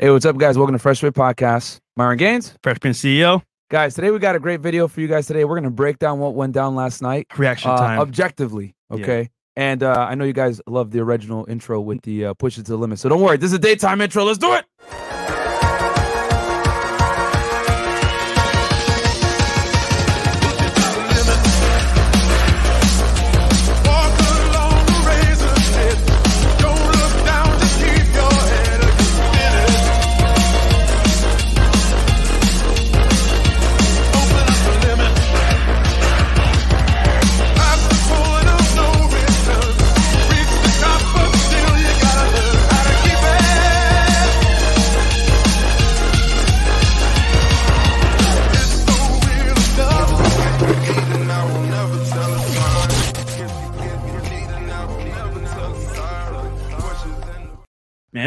Hey, what's up, guys? Welcome to Fresh Fit Podcast. Myron Gaines. Freshman CEO. Guys, today we got a great video for you guys today. We're going to break down what went down last night. Reaction uh, time. Objectively, okay? And uh, I know you guys love the original intro with the uh, push it to the limit. So don't worry. This is a daytime intro. Let's do it.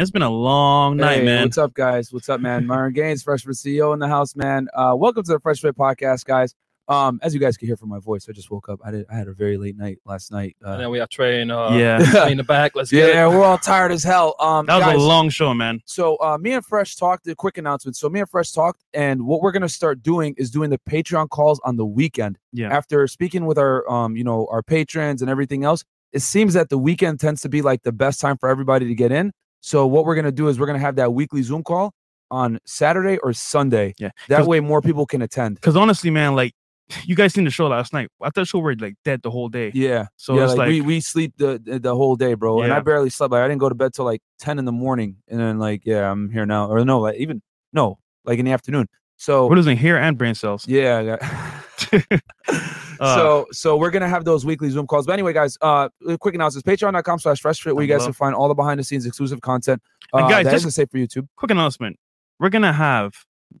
It's been a long night, hey, man. What's up, guys? What's up, man? Myron Gaines, Freshman CEO in the house, man. Uh, welcome to the Fresh Fit Podcast, guys. Um, as you guys can hear from my voice, I just woke up. I did. I had a very late night last night. And Uh, then we have Trey and uh, Yeah. Trey in the back. Let's get yeah, it. we're all tired as hell. Um, That was guys, a long show, man. So uh, me and Fresh talked. A quick announcement. So me and Fresh talked, and what we're gonna start doing is doing the Patreon calls on the weekend. Yeah. After speaking with our, um, you know, our patrons and everything else, it seems that the weekend tends to be like the best time for everybody to get in. So what we're gonna do is we're gonna have that weekly Zoom call on Saturday or Sunday. Yeah. That way, more people can attend. Because honestly, man, like you guys seen the show last night. I thought the show were like dead the whole day. Yeah. So yeah, it's like, like, we we sleep the the whole day, bro. And I barely slept. Like I didn't go to bed till like ten in the morning, and then like yeah, I'm here now. Or no, like even no, like in the afternoon. So we're losing hair and brain cells. Yeah. Uh, so so we're gonna have those weekly Zoom calls. But anyway, guys, uh quick announcements, patreon.com slash fresh fit where you guys can find all the behind the scenes exclusive content. And Uh, guys, that just- isn't safe for YouTube. quick announcement. We're gonna have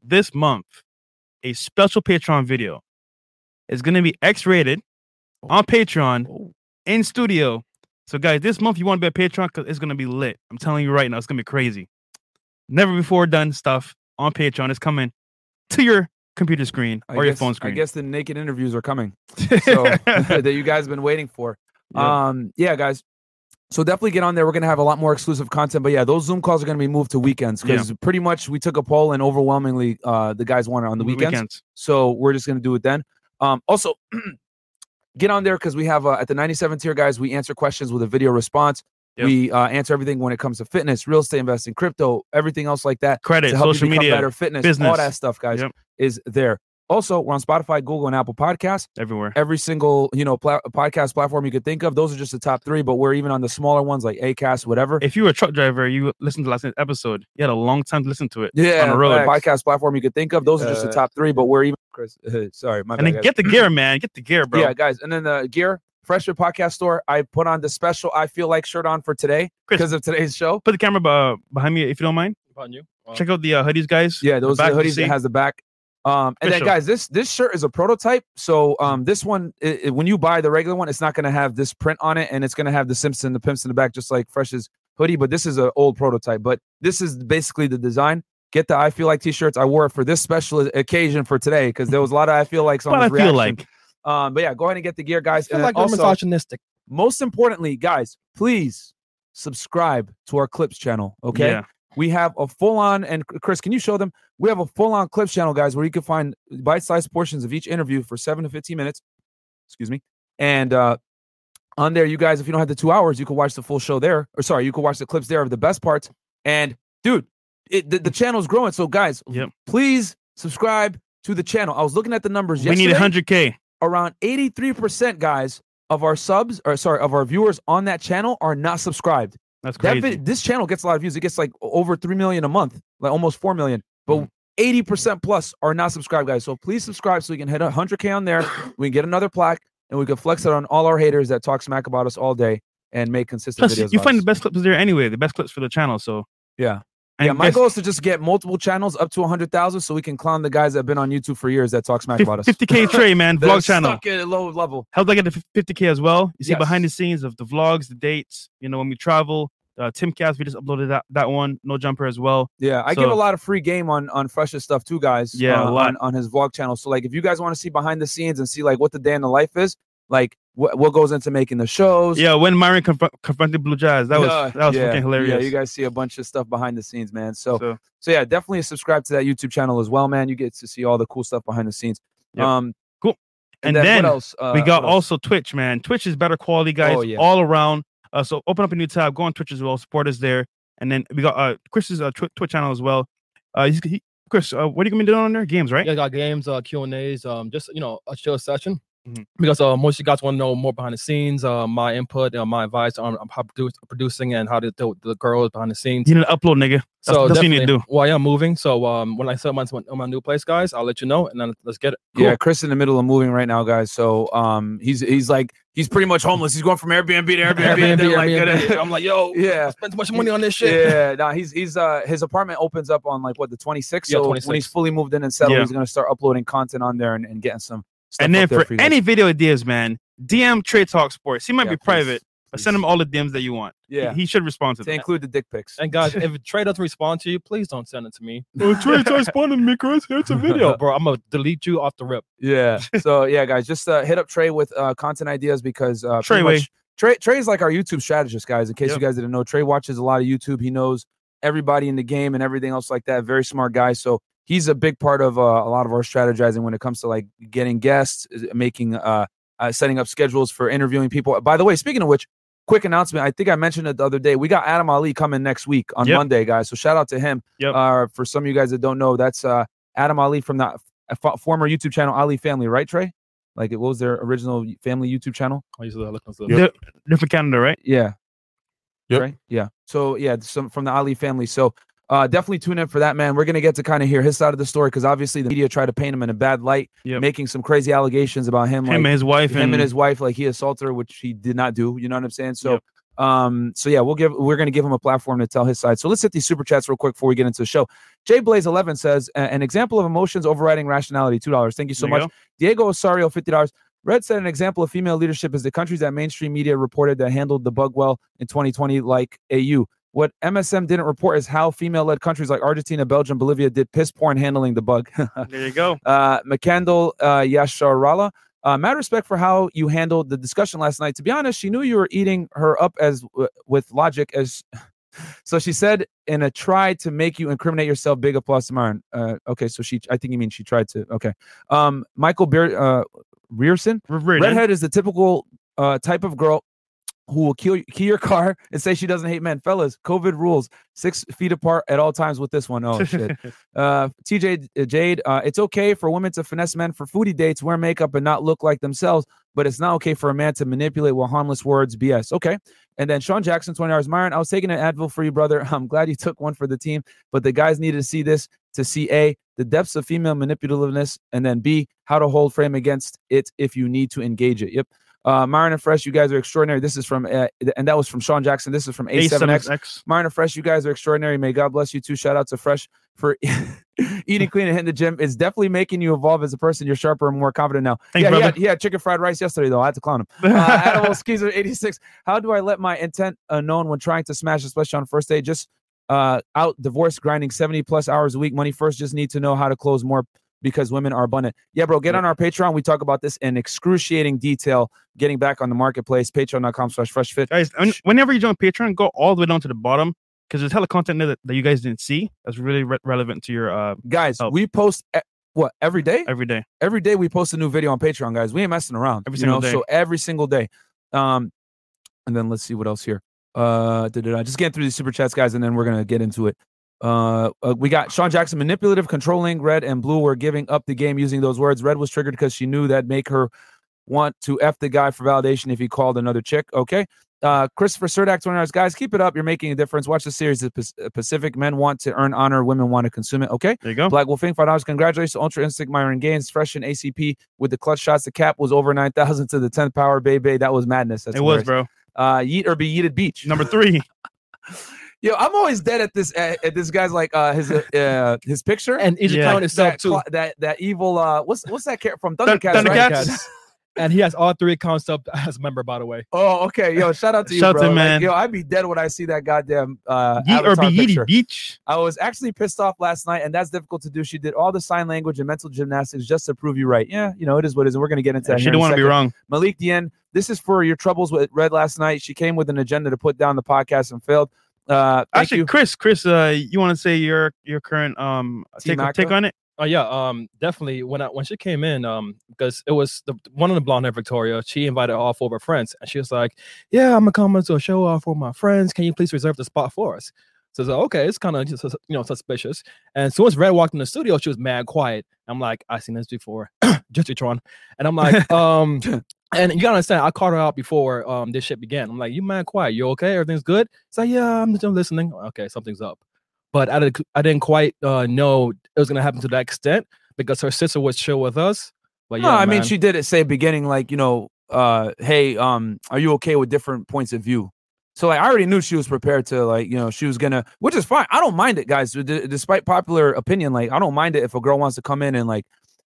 this month a special Patreon video. It's gonna be X-rated on Patreon Oh. in studio. So guys, this month you want to be a Patreon because it's gonna be lit. I'm telling you right now, it's gonna be crazy. Never before done stuff on Patreon is coming to your computer screen I or your phone screen. I guess the naked interviews are coming. So that you guys have been waiting for. Yeah. Um, yeah, guys. So definitely get on there. We're gonna have a lot more exclusive content. But yeah, those Zoom calls are gonna be moved to weekends Yeah. because pretty much we took a poll and overwhelmingly uh the guys want it on the weekends. So we're just gonna do it then. Um, also, get on there because we have uh, at the 97 tier guys, we answer questions with a video response. Yep. We uh, answer everything when it comes to fitness, real estate investing, crypto, everything else like that. Credit, to help you social become media, better, fitness, all that stuff, guys, Yep. is there. Also, we're on Spotify, Google, and Apple Podcasts. everywhere. Every single you know pla- podcast platform you could think of. Those are just the top three, but we're even on the smaller ones like Acast, whatever. If you were a truck driver, you listened to last night's episode. You had a long time to listen to it. yeah, on the road. podcast platform you could think of. Those are just the top three, but we're even. Chris, sorry, my and bad, then guys. get the gear, man. Get the gear, bro. Yeah, guys. And then the gear, Freshman Podcast Store. I put on the special I Feel Like shirt on for today because of today's show. Put the camera uh, behind me if you don't mind. Upon you. Check out the uh, hoodies, guys. Yeah, those are the hoodies that has the back. Um, and then Official. guys, this this shirt is a prototype. So um, this one, i i- when you buy the regular one, it's not going to have this print on it, and it's going to have the Simpson, the pimps in the back, just like Fresh's hoodie. But this is an old prototype. But this is basically the design. Get the I Feel Like t-shirts. I wore it for this special occasion for today because there was a lot of I Feel Likes on What I this feel like. Um, but yeah, go ahead and get the gear, I guys. feel And like then we're also, misogynistic. most importantly, guys, please subscribe to our clips channel. Okay. Yeah. We have a full on, and Chris, can you show them? We have a full on clips channel, guys, where you can find bite sized portions of each interview for seven to 15 minutes. Excuse me. And uh, on there, you guys, if you don't have the two hours, you can watch the full show there. Or sorry, you can watch the clips there of the best parts. And dude, it, the, the channel's growing. So, guys, Yep. please subscribe to the channel. I was looking at the numbers We need 100K. Around 83%, guys, of our subs, or sorry, of our viewers on that channel are not subscribed. That's That crazy. vid- this channel gets a lot of views. It gets like over three million a month, like almost four million. But Mm. eighty percent plus are not subscribed, guys. So please subscribe so we can hit hundred k on there. we can get another plaque, and we can flex it on all our haters that talk smack about us all day and make consistent Plus, videos. you find us. the best clips there anyway. The best clips for the channel. So Yeah. And yeah, my goal is to just get multiple channels up to hundred thousand, so we can clown the guys that have been on YouTube for years that talk smack fif- about us. 50K Trey, man. Vlog channel. stuck at a low level. Did I get to 50K as well? You see behind the scenes of the vlogs, the dates, you know, when we travel. Uh, Timcast, we just uploaded that, that one. No jumper as well. Yeah, I give a lot of free game on on Fresh's stuff too, guys. Yeah, a uh, lot. on, on his vlog channel. So like, if you guys want to see behind the scenes and see like what the day in the life is, like what what goes into making the shows. Yeah, when Myron confront, confronted Blue Jazz, that was Yeah, that was yeah, fucking hilarious. Yeah, you guys see a bunch of stuff behind the scenes, man. So So, so yeah, definitely subscribe to that YouTube channel as well, man. You get to see all the cool stuff behind the scenes. Yep. Um, Cool. And, And then, then what else? Uh, we got what else? also Twitch, man. Twitch is better quality, guys, Oh, yeah. all around. Uh, so open up a new tab, go on Twitch as well, support us there, and then we got uh Chris's uh, Twi- Twitch channel as well. Uh, he's, he, Chris, uh, what are you gonna be doing on there? Games, right? Yeah, I got games, uh, Q and A's, um, just you know, a chill session. Mhm. Because uh, most of you guys want to know more behind the scenes, uh, my input, uh, my advice on on how produce, producing and how to deal with the girls behind the scenes. You need to upload, nigga. That's, So that's what you need to do. definitely, Well, I am moving, so um, when I set my on my new place, guys, I'll let you know, and then let's get it. Yeah, Chris in the middle of moving right now, guys. So um, he's he's like he's pretty much homeless. He's going from Airbnb to Airbnb. and Airbnb, like, Airbnb. I'm like, yo, yeah. I spent too much money on this shit. Yeah, nah, he's he's uh his apartment opens up on like what the 26th. Yeah, so when he's fully moved in and settled, Yeah. he's gonna start uploading content on there and, and getting some stuff. And then up there for you guys. any video ideas, man, DM Trade Talk Sports. He might Yeah, be please, private, but send him all the DMs that you want. Yeah, he, should respond to to them. include the dick pics. And guys, if Trey doesn't respond to you, please don't send it to me. Oh, Trade Talk responded to me, Chris. Here's a Video, bro. I'm gonna delete you off the rip. Yeah. So yeah, guys, just uh, hit up Trey with uh, content ideas because uh, pretty much- Trey Trey's like our YouTube strategist, guys. In case Yep. you guys didn't know, Trey watches a lot of YouTube. He knows everybody in the game and everything else like that. Very smart guy. So he's a big part of uh, a lot of our strategizing when it comes to like getting guests, making uh, uh setting up schedules for interviewing people. By the way, speaking of which, quick announcement. I think I mentioned it the other day. We got Adam Ali coming next week on Yep. Monday, guys. So shout out to him. Yep. Uh, for some of you guys that don't know, that's uh, Adam Ali from the f- former YouTube channel Ali Family, right, Trey? Like, what was their original family YouTube channel? I usually look at Di- Different Canada, right? Yeah. Yep. Right. Yeah. So yeah, some from the Ali family. So uh, definitely tune in for that, man. We're gonna get to kind of hear his side of the story because obviously the media tried to paint him in a bad light, Yep. making some crazy allegations about him, Him like and his wife him and, and his wife, like he assaulted her, which he did not do. You know what I'm saying? So. Um, so yeah, we'll give we're gonna give him a platform to tell his side. So let's hit these super chats real quick before we get into the show. Jay Blaze 11 says an example of emotions overriding rationality, two dollars. Thank you so There you much. Diego Osario, fifty dollars. Red said an example of female leadership is the countries that mainstream media reported that handled the bug well in 2020, like AU. What MSM didn't report is how female-led countries like Argentina, Belgium, Bolivia did piss porn handling the bug. There you go. uh, McCandle uh, Yasharala. Uh, mad respect for how you handled the discussion last night. To be honest, she knew you were eating her up as w- with logic as. So she said in a try to make you incriminate yourself. Big applause to Myron. Uh, okay, so she, I think you mean she tried to. Okay, um, Michael Beer, uh, Rearson. Redhead is the typical uh, type of girl who will kill key your car and say she doesn't hate men. Fellas, COVID rules six feet apart at all times with this one. Oh shit. uh, TJ uh, Jade, uh, it's okay for women to finesse men for foodie dates, wear makeup, and not look like themselves, but it's not okay for a man to manipulate with harmless words. BS. Okay. And then Sean Jackson, 20 hours. Myron, I was taking an Advil for you, brother. I'm glad you took one for the team, but the guys needed to see this to see A, the depths of female manipulativeness, and then B, how to hold frame against it if you need to engage it. Yep. Uh, Myron and Fresh, you guys are extraordinary. This is from, uh, and that was from Sean Jackson. This is from A7X. A7X. Myron and Fresh, you guys are extraordinary. May God bless you too. Shout out to Fresh for eating clean and hitting the gym. It's definitely making you evolve as a person. You're sharper and more confident now. Thanks, yeah, he had, he had chicken fried rice yesterday, though. I had to clown him. Uh, Animal Skeezer 86. How do I let my intent uh, known when trying to smash, especially on first day? Just uh, out divorce, grinding 70 plus hours a week. Money first. Just need to know how to close more because women are abundant. Yeah, bro, get on our Patreon. We talk about this in excruciating detail. Getting back on the marketplace, patreon.com slash fresh fit. Guys, whenever you join Patreon, go all the way down to the bottom because there's hella content there that, that you guys didn't see that's really re- relevant to your uh Guys, help. we post e- what every day? every day. every day we post a new video on Patreon, guys. We ain't messing around. Every single know? day. So every single day. Um, and then let's see what else here. Uh, da-da-da. just getting through these super chats, guys, and then we're gonna get into it. Uh, uh, we got Sean Jackson, manipulative, controlling. Red and blue were giving up the game using those words. Red was triggered because she knew that'd make her want to f the guy for validation if he called another chick. Okay. Uh, Christopher Surdak, 20 hours. Guys, keep it up. You're making a difference. Watch the series. The Pacific men want to earn honor, women want to consume it. Okay. There you go. Black Wolfing, five dollars. Congratulations to Ultra Instinct, Myron Gaines, fresh in ACP with the clutch shots. The cap was over nine thousand to the tenth power. Bay Bay, that was madness. That's it was, bro. Uh, yeet or be yeeted beach. Number three. Yo, I'm always dead at this. At, at this guy's like uh his uh, uh his picture And each Yeah. account itself that, too. cla- that that evil uh what's what's that character from Thun- Thundercats? right? Thundercats. and he has all three accounts up as a member, by the way. Oh, okay. Yo, shout out to you, Shout bro. to Like, man. yo, I'd be dead when I see that goddamn uh, Yeet or be picture. Beach. I was actually pissed off last night, and that's difficult to do. She did all the sign language and mental gymnastics just to prove you right. Yeah, you know, it is what it is. And we're going to get into that. She here in didn't want to be wrong. Malik Dien, this is for your troubles with Red last night. She came with an agenda to put down the podcast and failed. Uh, thank Actually, you. Chris, Chris, uh, you want to say your your current um Team take, take on it? Oh yeah, um, definitely. When I when she came in, um, because it was the one of the blonde hair Victoria, she invited all four of her friends, and she was like, "Yeah, I'm gonna come to a show off for my friends. Can you please reserve the spot for us?" So I was like, okay, it's kind of just you know suspicious. And as soon as Red walked in the studio, she was mad quiet. I'm like, I've seen this before, Jitterytron. And I'm like, um, and you gotta understand, I called her out before um this shit began. I'm like, you mad quiet? You okay? Everything's good? It's like, yeah, I'm just listening. Okay, something's up. But I didn't, I didn't quite uh, know it was gonna happen to that extent because her sister was chill with us. But yeah, no, I mean, she did it say beginning, like, you know, uh, hey, um, are you okay with different points of view? So like I already knew she was prepared to like, you know, she was gonna which is fine. I don't mind it, guys. D- despite popular opinion, like I don't mind it if a girl wants to come in and like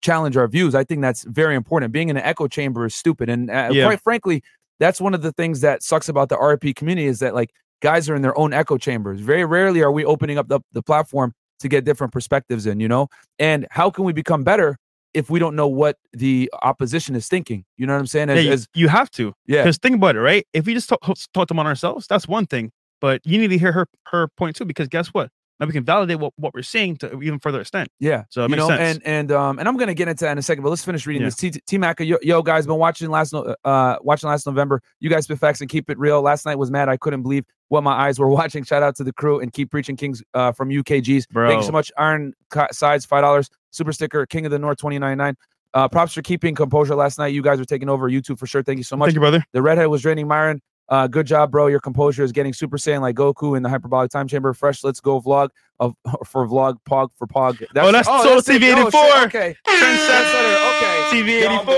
challenge our views. I think that's very important. Being in an echo chamber is stupid. And uh, Yeah. quite frankly, that's one of the things that sucks about the RP community is that like guys are in their own echo chambers. Very rarely are we opening up the, the platform to get different perspectives in, you know? And how can we become better if we don't know what the opposition is thinking? You know what I'm saying? As, yeah, you, as- you have to. yeah. Because think about it, right? If we just talk, talk them on ourselves, that's one thing. But you need to hear her her point too, because guess what? Now we can validate what, what we're seeing to even further extent. Yeah. So it you know, sense. and and um and I'm gonna get into that in a second, but let's finish reading Yeah. this. T T Mac, yo, yo, guys, been watching last no- uh watching last November. You guys spit facts and keep it real. Last night was mad. I couldn't believe what my eyes were watching. Shout out to the crew and keep preaching Kings uh from UKGs. Thank you so much. Iron sides five dollars. Super sticker King of the North twenty nine nine. Uh, props for keeping composure last night. You guys are taking over YouTube for sure. Thank you so much. Thank you, brother. The redhead was draining Myron. Uh, good job, bro. Your composure is getting Super Saiyan like Goku in the hyperbolic time chamber. Fresh, let's go vlog of for vlog pog for pog. That's, Oh, that's Solo it. TV Oh, 84. shit, okay, trendsetter. Okay, TV 84.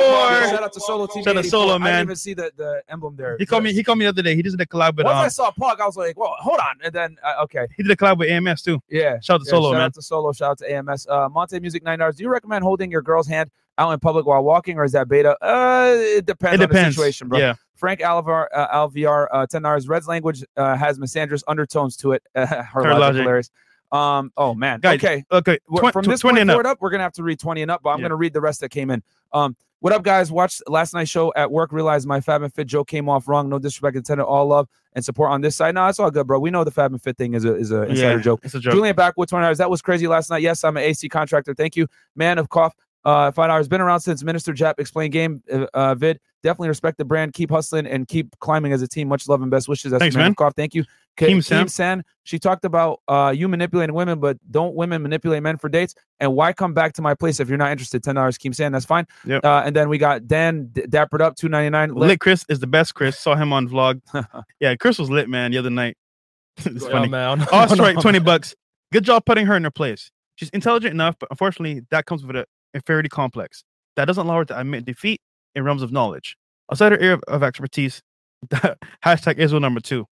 Shout out to Solo TV. Shout out to Solo, man. I didn't even see the, the emblem there. He called me. He called me the other day. He did a collab with Once I um, saw Pog, I was like, well, hold on!" And then, uh, okay, he did a collab with AMS too. yeah. Shout out to Yeah, Solo, shout man. out to Solo. Shout out to AMS. Uh, Monte Music nine Hours. Do you recommend holding your girl's hand out in public while walking, or is that beta? Uh, it depends, It on the depends. situation, bro. Yeah. Frank Alvar, uh, Alviar, uh, ten dollars. Red's language uh, has misandrous undertones to it. her, Her logic, hilarious. Um. Oh man. Guys, okay. Okay. Twen- From tw- this twenty point and up. forward up, we're gonna have to read twenty and up. But I'm Yeah. gonna read the rest that came in. Um. What up, guys? Watched last night's show at work. Realized my Fab and Fit joke came off wrong. No disrespect intended. All love and support on this side. No, it's all good, bro. We know the Fab and Fit thing is a is a insider Yeah, joke. It's a joke. Julian Backwood, twenty hours. That was crazy last night. Yes, I'm an AC contractor. Thank you, man of cough. Uh, five dollars. Been around since Minister Jap explained game. Uh, uh, vid. Definitely respect the brand. Keep hustling and keep climbing as a team. Much love and best wishes. That's Thanks, man. man. cough. Thank you. K- Team Team Sam. San. She talked about uh, you manipulating women, but don't women manipulate men for dates? And why come back to my place if you're not interested? Ten dollars. Keep San. That's fine. Yep. Uh, and then we got Dan D- Dappered Up, two ninety nine. Lit Chris is the best. Chris saw him on vlog. yeah, Chris was lit, man, the other night. it's Yeah, funny. man. Oh, strike, 20 bucks. Good job putting her in her place. She's intelligent enough, but unfortunately, that comes with an inferiority complex. That doesn't allow her to admit defeat in realms of knowledge. Outside her area of, of expertise, hashtag Israel number two.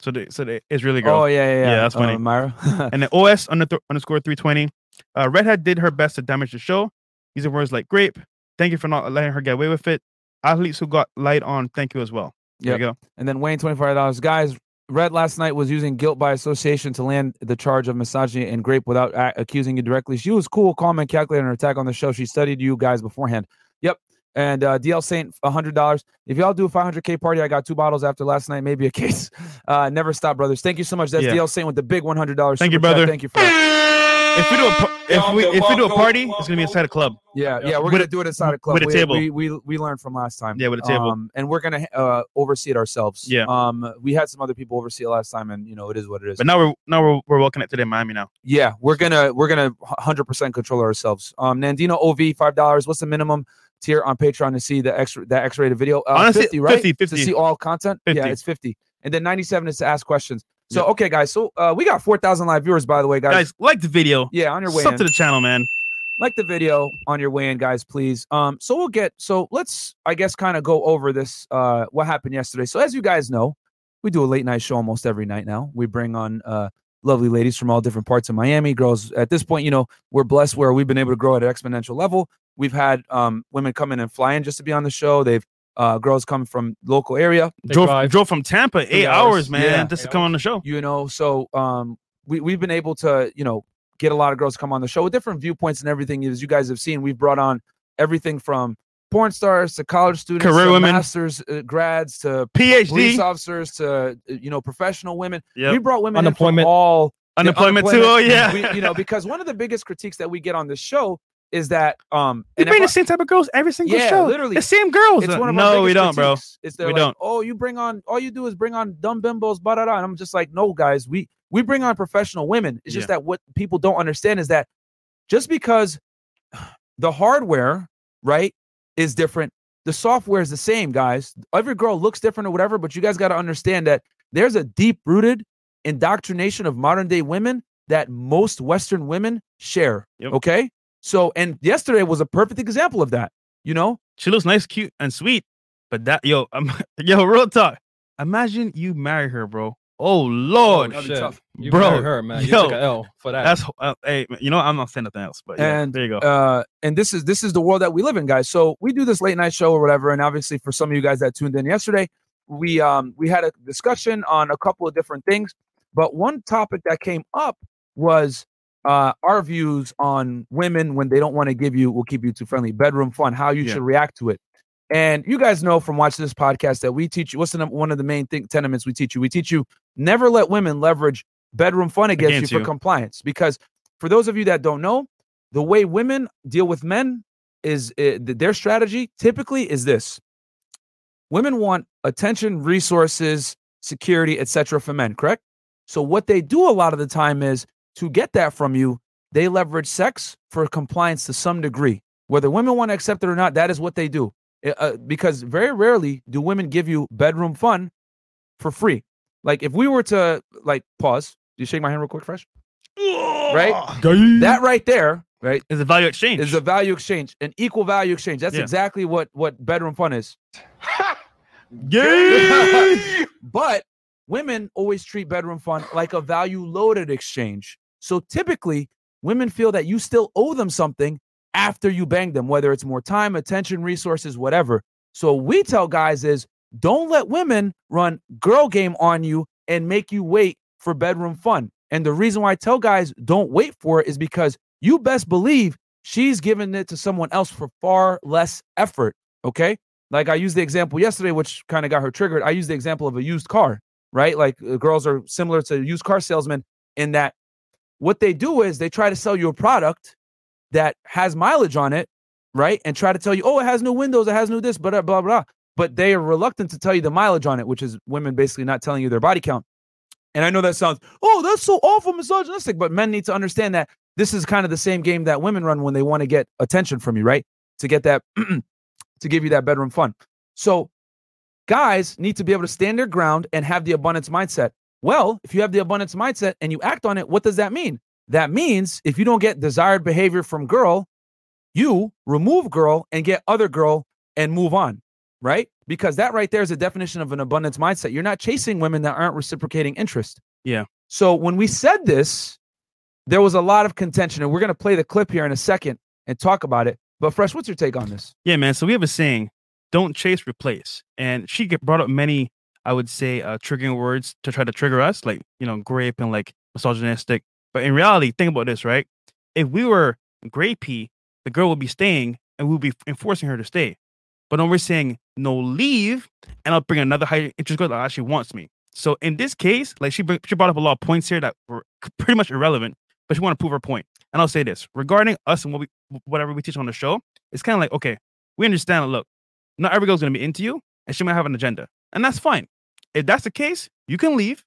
So the, so the Israeli girl. Oh yeah, yeah, yeah. Yeah, that's funny. Uh, Myra. And then OS under th- underscore 320. Uh, Hat did her best to damage the show. Using words like grape. Thank you for not letting her get away with it. Athletes who got light on, thank you as well. There you go. And then Wayne, twenty five dollars. Guys, Red last night was using guilt by association to land the charge of misogyny and grape without a- accusing you directly. She was cool, calm, and calculated in her attack on the show. She studied you guys beforehand. Yep. And uh, DL Saint, hundred dollars. If y'all do a 500k party, I got two bottles after last night, maybe a case. Uh, never stop, brothers. Thank you so much. That's Yeah. DL Saint with the big one hundred dollars. Thank you, brother. Thank you for that. If we do a pa- if we if we do a party, it's gonna be inside a club. Yeah, yeah, we're With gonna a- do it inside a club with a we, table. We, we we learned from last time. Yeah, with a table. Um, and we're gonna uh, oversee it ourselves. Yeah. Um, we had some other people oversee it last time, and you know it is what it is. But now we're now we're we're well connected in Miami now. Yeah, we're gonna we're gonna hundred percent control ourselves. Um, Nandino OV five dollars. What's the minimum tier on Patreon to see the extra that X rated video? Uh, Honestly, 50, right? 50, 50. to see all content. Yeah, it's fifty. And then ninety seven is to ask questions. So okay, guys. So uh, we got four thousand live viewers, by the way, guys. Guys, like the video. yeah, on your way Sub in. to the channel, man. like the video on your way in, guys, please. Um, so we'll get so let's I guess kind of go over this uh what happened yesterday. So as you guys know, we do a late night show almost every night now. We bring on uh lovely ladies from all different parts of Miami. Girls at this point, you know, we're blessed where we've been able to grow at an exponential level. We've had um, women come in and fly in just to be on the show. They've uh, girls come from local area, They drove drive. drove from Tampa eight hours. hours, man, Yeah. just to come hours. on the show. you know. So um, we we've been able to, you know, get a lot of girls to come on the show with different viewpoints and everything. As you guys have seen, we've brought on everything from porn stars to college students, Career to women. masters uh, grads to PhD police PhD, officers to uh, you know professional women. Yep. We brought women in from Unemployment. all unemployment, too. Oh yeah, we, you know, because one of the biggest critiques that we get on the show is that um we and bring the same type of girls every single Yeah, show. literally. the same girls. it's one of our no, we don't, bro. It's they're We like, don't. oh, you bring on all you do is bring on dumb bimbos, blah, blah, blah. And I'm just like, no, guys, we we bring on professional women. It's just Yeah. that what people don't understand is that just because the hardware, right, is different, the software is the same, guys. Every girl looks different or whatever, but you guys got to understand that there's a deep rooted indoctrination of modern day women that most Western women share. Yep. Okay. So, and yesterday was a perfect example of that. You know, She looks nice, cute, and sweet. But that, yo, um, yo, real talk. Imagine you marry her, bro. Oh Lord, that'd shit. tough. You Bro, her, man. You yo, took an L for that. that's uh, hey, you know, I'm not saying nothing else, but yeah, And, there you go. uh and this is this is the world that we live in guys so we do this late night show or whatever and obviously for some of you guys that tuned in yesterday we um we had a discussion on a couple of different things but one topic that came up was uh our views on women when they don't want to give you will keep you too friendly. Bedroom fun how you Yeah. should react to it. And you guys know from watching this podcast that we teach you what's the one of the main thing tenements we teach you? We teach you never let women leverage bedroom fun against, Against you for you. compliance. Because for those of you that don't know the way women deal with men is uh, their strategy typically is this. Women want attention resources security etc from men correct? So what they do a lot of the time is to get that from you they leverage sex for compliance to some degree whether women want to accept it or not that is what they do Uh, uh, because very rarely do women give you bedroom fun for free like if we were to like pause do you shake my hand real quick fresh right? that right there right is a value exchange. is a value exchange, an equal value exchange. That's Yeah. exactly what what bedroom fun is. yeah. But women always treat bedroom fun like a value loaded exchange. So typically, women feel that you still owe them something after you bang them, whether it's more time, attention, resources, whatever. So we tell guys is don't let women run girl game on you and make you wait for bedroom fun. And the reason why I tell guys don't wait for it is because you best believe she's giving it to someone else for far less effort. Okay. Like I used the example yesterday, which kind of got her triggered. I used the example of a used car, right? Like uh, girls are similar to used car salesmen in that what they do is they try to sell you a product that has mileage on it, right? And try to tell you, oh, it has new windows, it has new this, blah, uh, blah, blah, blah. But they are reluctant to tell you the mileage on it, which is women basically not telling you their body count. And I know that sounds, oh, that's so awful misogynistic, but men need to understand that this is kind of the same game that women run when they want to get attention from you, right? To get that, to give you that bedroom fun. So guys need to be able to stand their ground and have the abundance mindset. Well, if you have the abundance mindset and you act on it, what does that mean? That means if you don't get desired behavior from girl, you remove girl and get other girl and move on, right? Because that right there is a definition of an abundance mindset. You're not chasing women that aren't reciprocating interest. Yeah. So when we said this, there was a lot of contention, and we're going to play the clip here in a second and talk about it. But Fresh, what's your take on this? Yeah, man. So we have a saying, don't chase, replace. And she get brought up many, I would say, uh, triggering words to try to trigger us, like, you know, grape and like misogynistic. But in reality, think about this, right? If we were grapey, the girl would be staying and we'll be enforcing her to stay. But when we're saying no leave, and I'll bring another high interest girl that actually wants me. So in this case, like she she brought up a lot of points here that were pretty much irrelevant, but she want to prove her point. And I'll say this regarding us and what we whatever we teach on the show, it's kind of like, okay, we understand look, not every girl's gonna be into you, and she might have an agenda. And that's fine. If that's the case, you can leave.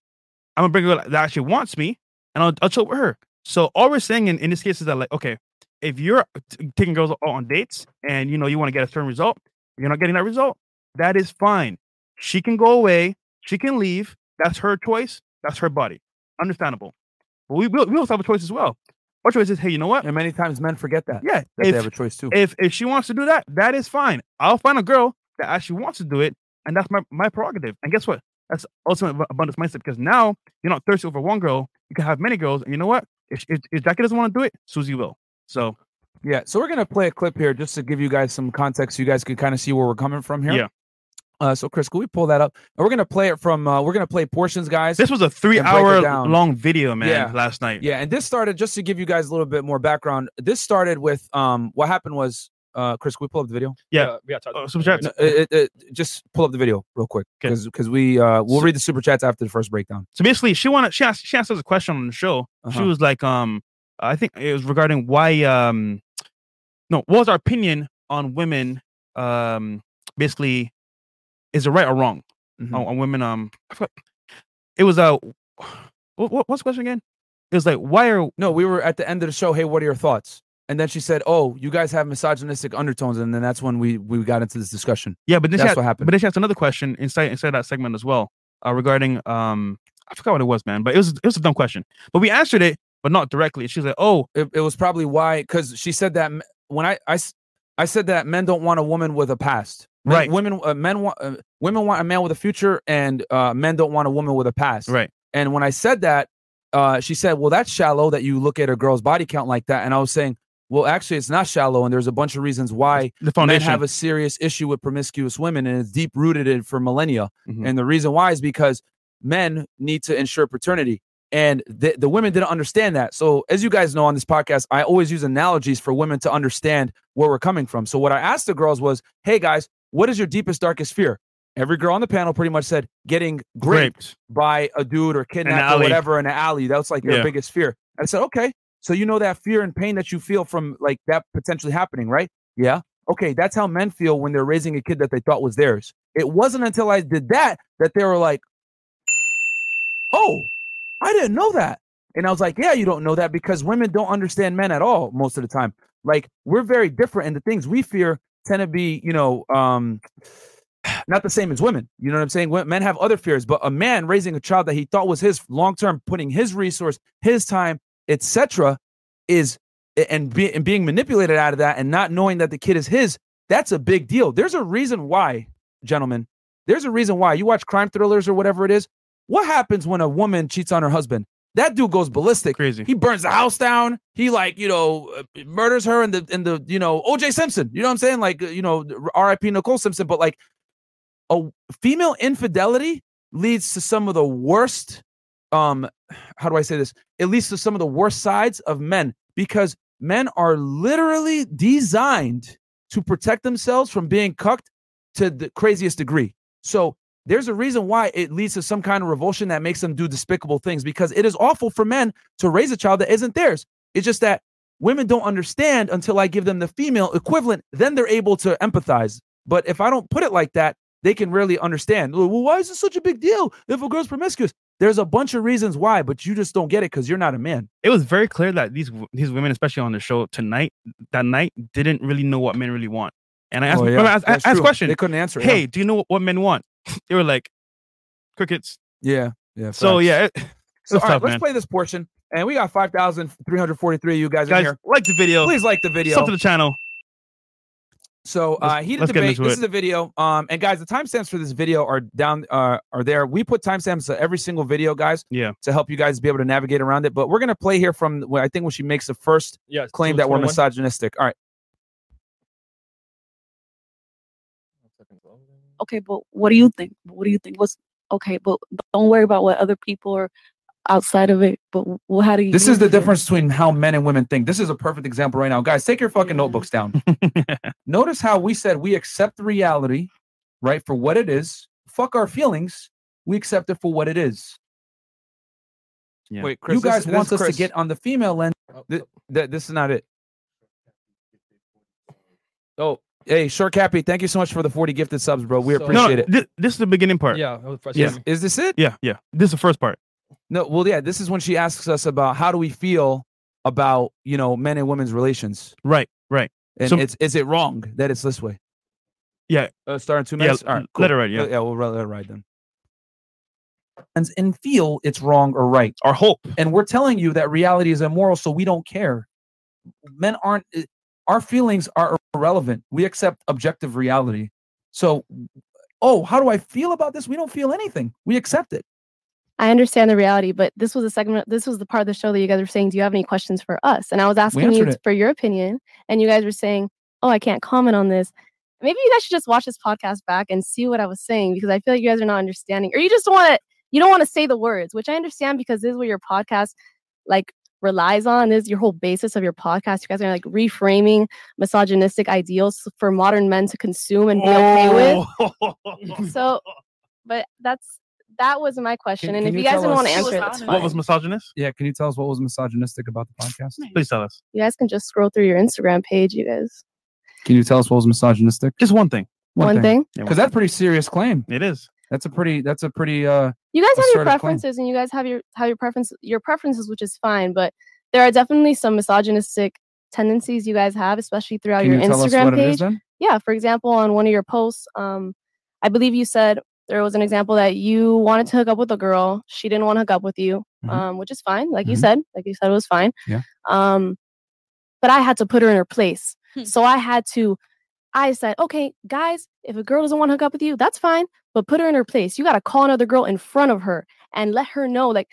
I'm gonna bring a girl that actually wants me, and I'll, I'll chill with her. So all we're saying in, in this case is that like, okay, if you're t- taking girls out on dates and you know you want to get a certain result, you're not getting that result, that is fine. She can go away, she can leave. That's her choice, that's her body. Understandable. But we, we, we also have a choice as well. Our choice is, hey, you know what? And many times men forget that. Yeah, That they have a choice too. if if she wants to do that, that is fine. I'll find a girl that actually wants to do it, and that's my, my prerogative. And guess what? That's ultimate abundance mindset because now you're not thirsty over one girl, You can have many girls, and you know what? If if, if Jackie doesn't want to do it, Susie will. So Yeah, so we're gonna play a clip here just to give you guys some context, so you guys can kind of see where we're coming from here. Yeah. Uh, so Chris, can we pull that up? And we're gonna play it from. Uh, we're gonna play portions, guys. this was a three hour long video, man, Yeah. last night. Yeah, and this started just to give you guys a little bit more background. This started with um, what happened was, uh, Chris, can we pull up the video? Yeah. we got to Oh, super chats. No, it, it, it- just pull up the video real quick 'Kay. because we uh, we'll So- read the super chats after the first breakdown. So basically, she wanted she asked she asked us a question on the show. She Uh-huh. was like, um, I think it was regarding why, um, no, what was our opinion on women? Um, basically, is it right or wrong Mhm. on, on women? Um, It was uh, what, what what's the question again? It was like, why are No, we were at the end of the show. Hey, what are your thoughts? And then she said, "Oh, you guys have misogynistic undertones," and then that's when we we got into this discussion. yeah? But she That's had, what happened. But then she asked another question inside inside that segment as well, uh, regarding um, I forgot what it was, man. But it was it was a dumb question. But we answered it, but not directly. She was like, oh, It, it was probably why because she said that when I, I I said that men don't want a woman with a past. Men- Right. Women uh, men want uh, women want a man with a future, and uh, men don't want a woman with a past. right, And when I said that, uh, she said, "Well, that's shallow that you look at a girl's body count like that." And I was saying, "Well, actually, it's not shallow, and there's a bunch of reasons why the men have a serious issue with promiscuous women, and it's deep rooted in for millennia. Mhm. And the reason why is because men need to ensure paternity." And the, the women didn't understand that. So, as you guys know on this podcast, I always use analogies for women to understand where we're coming from. So, what I asked the girls was, Hey guys, what is your deepest, darkest fear? Every girl on the panel pretty much said getting raped Raped. by a dude or kidnapped or whatever in an alley. That's like your Yeah. biggest fear. I said, okay, so you know that fear and pain that you feel from like that potentially happening, right? Yeah. Okay, that's how men feel when they're raising a kid that they thought was theirs. It wasn't until I did that that they were like, oh, I didn't know that. And I was like, yeah, you don't know that because women don't understand men at all most of the time. Like we're very different, and the things we fear tend to be, you know, um, not the same as women. You know what I'm saying? Men have other fears, but a man raising a child that he thought was his long term, putting his resource, his time, etc., is and, be, and being manipulated out of that and not knowing that the kid is his. That's a big deal. There's a reason why, gentlemen. There's a reason why you watch crime thrillers or whatever it is. What happens when a woman cheats on her husband? That dude goes ballistic. Crazy. He burns the house down. He like you know uh, murders her in the in the you know O.J. Simpson. You know what I'm saying? Like uh, you know R.I.P. Nicole Simpson. But like a female infidelity leads to some of the worst. Um, how do I say this? It leads to some of the worst sides of men because men are literally designed to protect themselves from being cucked to the craziest degree. So there's a reason why it leads to some kind of revulsion that makes them do despicable things because it is awful for men to raise a child that isn't theirs. It's just that women don't understand until I give them the female equivalent, then they're able to empathize. But if I don't put it like that, they can rarely understand. Well, why is this such a big deal if a girl's promiscuous? There's a bunch of reasons why, but you just don't get it because you're not a man. it was very clear that these these women, especially on the show tonight, that night, didn't really know what men really want. And I asked, Oh, yeah, I asked, I asked question, They couldn't answer it. hey, do you know what, what men want? they were like, crickets. yeah, yeah. So facts. yeah, it, So, all right, tough, let's play this portion. And we got 5,343 of you guys, in Guys, here. like the video, Please like the video. sub to the channel. So uh Let's- heated let's debate. This it. is a video. Um and guys, the timestamps for this video are down uh are there. We put timestamps to every single video, guys. Yeah. To help you guys be able to navigate around it. But we're gonna play here from what I think when she makes the first Yeah, claim that we're misogynistic. All right. okay, but what do you think? What do you think? What's okay? But don't worry about what other people are outside of it. But well, how do you? This is the feel? difference between how men and women think. This is a perfect example right now. Guys, take your fucking notebooks down. Notice how we said we accept the reality, right, for what it is. Fuck our feelings. We accept it for what it is. Yeah. Wait, Chris, you guys this want is us to get on the female lens. Oh, Th- th- this is not it. Oh, hey, short cappy, thank you so much for the 40 gifted subs, bro. We So- no, appreciate it. thi- this is the beginning part. Yeah, it. Yeah. Is, is this it? yeah, yeah. This is the first part. No, well, yeah, this is when she asks us about how do we feel about, you know, men and women's relations. Right, right. And So- it's is it wrong that it's this way? Yeah. Uh, starting two Yeah, minutes? All right, cool. let it ride, yeah. Yeah, we'll let it ride then. And, and feel it's wrong or right. Our hope. and we're telling you that reality is immoral so we don't care men aren't uh, our feelings are irrelevant we accept objective reality so oh how do i feel about this we don't feel anything we accept it I understand the reality, but this was a segment. This was the part of the show that you guys were saying, "Do you have any questions for us?" And I was asking you it. for your opinion, and you guys were saying, "Oh, I can't comment on this." Maybe you guys should just watch this podcast back and see what I was saying because I feel like you guys are not understanding, or you just want to. You don't want to say the words, which I understand because this is what your podcast like relies on. This is your whole basis of your podcast. You guys are like reframing misogynistic ideals for modern men to consume and be okay with. with. Oh. So, but that's that was my question. Can- and can if you you guys tell don't want to answer it, What that's was fine. what was misogynist? Yeah, can you tell us what was misogynistic about the podcast? Please tell us. you guys can just scroll through your Instagram page. You guys, Can you tell us what was misogynistic? Just one thing. one, thing. Yeah, Because that's a pretty serious claim. It is. That's a pretty. That's a pretty. uh You guys have your assertive claim. preferences, and you guys have your have your preference your preferences, which is fine. But there are definitely some misogynistic tendencies you guys have, especially throughout Can your you tell us Instagram what page. is then? yeah for example on one of your posts um i believe you said there was an example that you wanted to hook up with a girl she didn't want to hook up with you Mhm. um which is fine like you Mhm. said like you said it was fine Yeah. um but i had to put her in her place Hmm. so i had to i said okay guys if a girl doesn't want to hook up with you that's fine but put her in her place you got to call another girl in front of her and let her know like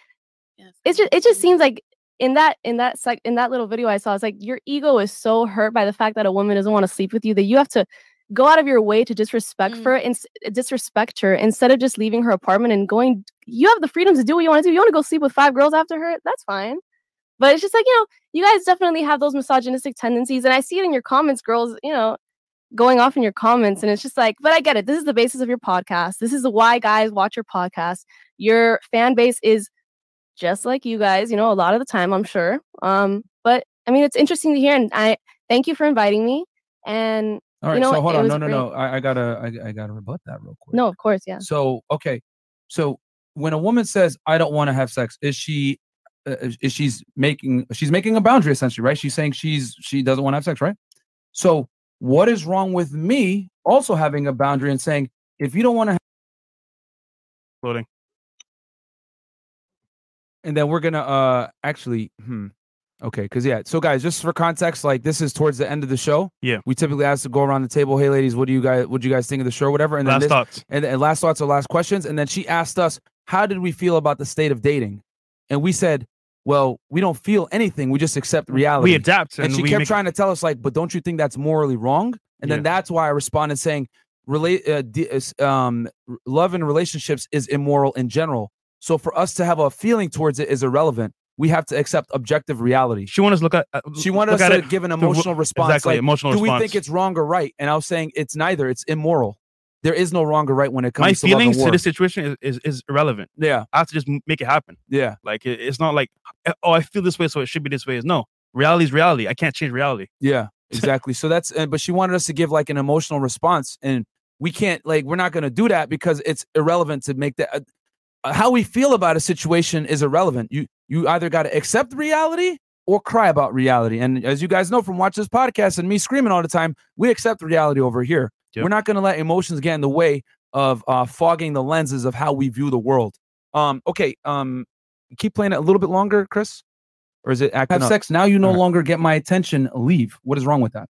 Yes, it's just it just seems like in that in that sec in that little video I saw, it's like your ego is so hurt by the fact that a woman doesn't want to sleep with you that you have to go out of your way to disrespect Mm. her and disrespect her instead of just leaving her apartment and going. You have the freedom to do what you want to do. You want to go sleep with five girls after her? That's fine. But it's just like you know, you guys definitely have those misogynistic tendencies, and I see it in your comments, girls. You know, going off in your comments, and it's just like, but I get it. This is the basis of your podcast. This is why guys watch your podcast. Your fan base is just like you guys, you know, a lot of the time, I'm sure. Um, but I mean, it's interesting to hear, and I thank you for inviting me. And All right. know so hold on. No, no, great. no. I, I gotta. I, I gotta rebut that real quick. no, of course, yeah. So okay, so when a woman says I don't want to have sex, is she uh, is- is she's making she's making a boundary essentially, right? She's saying she's she doesn't want to have sex, right? So what is wrong with me also having a boundary and saying if you don't want to, have- Loading. and then we're gonna uh actually hmm. Okay, because yeah. So guys, just for context, like this is towards the end of the show. Yeah. We typically ask to go around the table. Hey, ladies, what do you guys what do you guys think of the show? Whatever. And then Last this, thoughts. and, and last thoughts or last questions. And then she asked us, How did we feel about the state of dating? And we said, Well, we don't feel anything. We just accept reality. We adapt. and she we kept make- trying to tell us, like, but don't you think that's morally wrong? And then that's why I responded saying, relate uh, d- um love and relationships is immoral in general. So for us to have a feeling towards it is irrelevant. We have to accept objective reality. She wanted us to look at. uh, She wanted us to give an emotional response. Exactly. like, emotional do response. we think it's wrong or right? And I was saying it's neither. It's immoral. There is no wrong or right when it comes my to feelings to this situation is, is, is irrelevant. Yeah, I have to just make it happen. yeah, Like it, it's not like uh, oh I feel this way so it should be this way. Is no reality is reality. I can't change reality. yeah, exactly. so that's uh, but she wanted us to give like an emotional response, and we can't like we're not going to do that because it's irrelevant to make that. How we feel about a situation is irrelevant. You you either got to accept reality or cry about reality. And as you guys know from watching this podcast and me screaming all the time, we accept reality over here. Yep. We're not going to let emotions get in the way of uh, fogging the lenses of how we view the world. Um, okay, um, keep playing it a little bit longer, Chris, or is it acting Have up? sex, Now you no Alright. longer get my attention. Leave. What is wrong with that?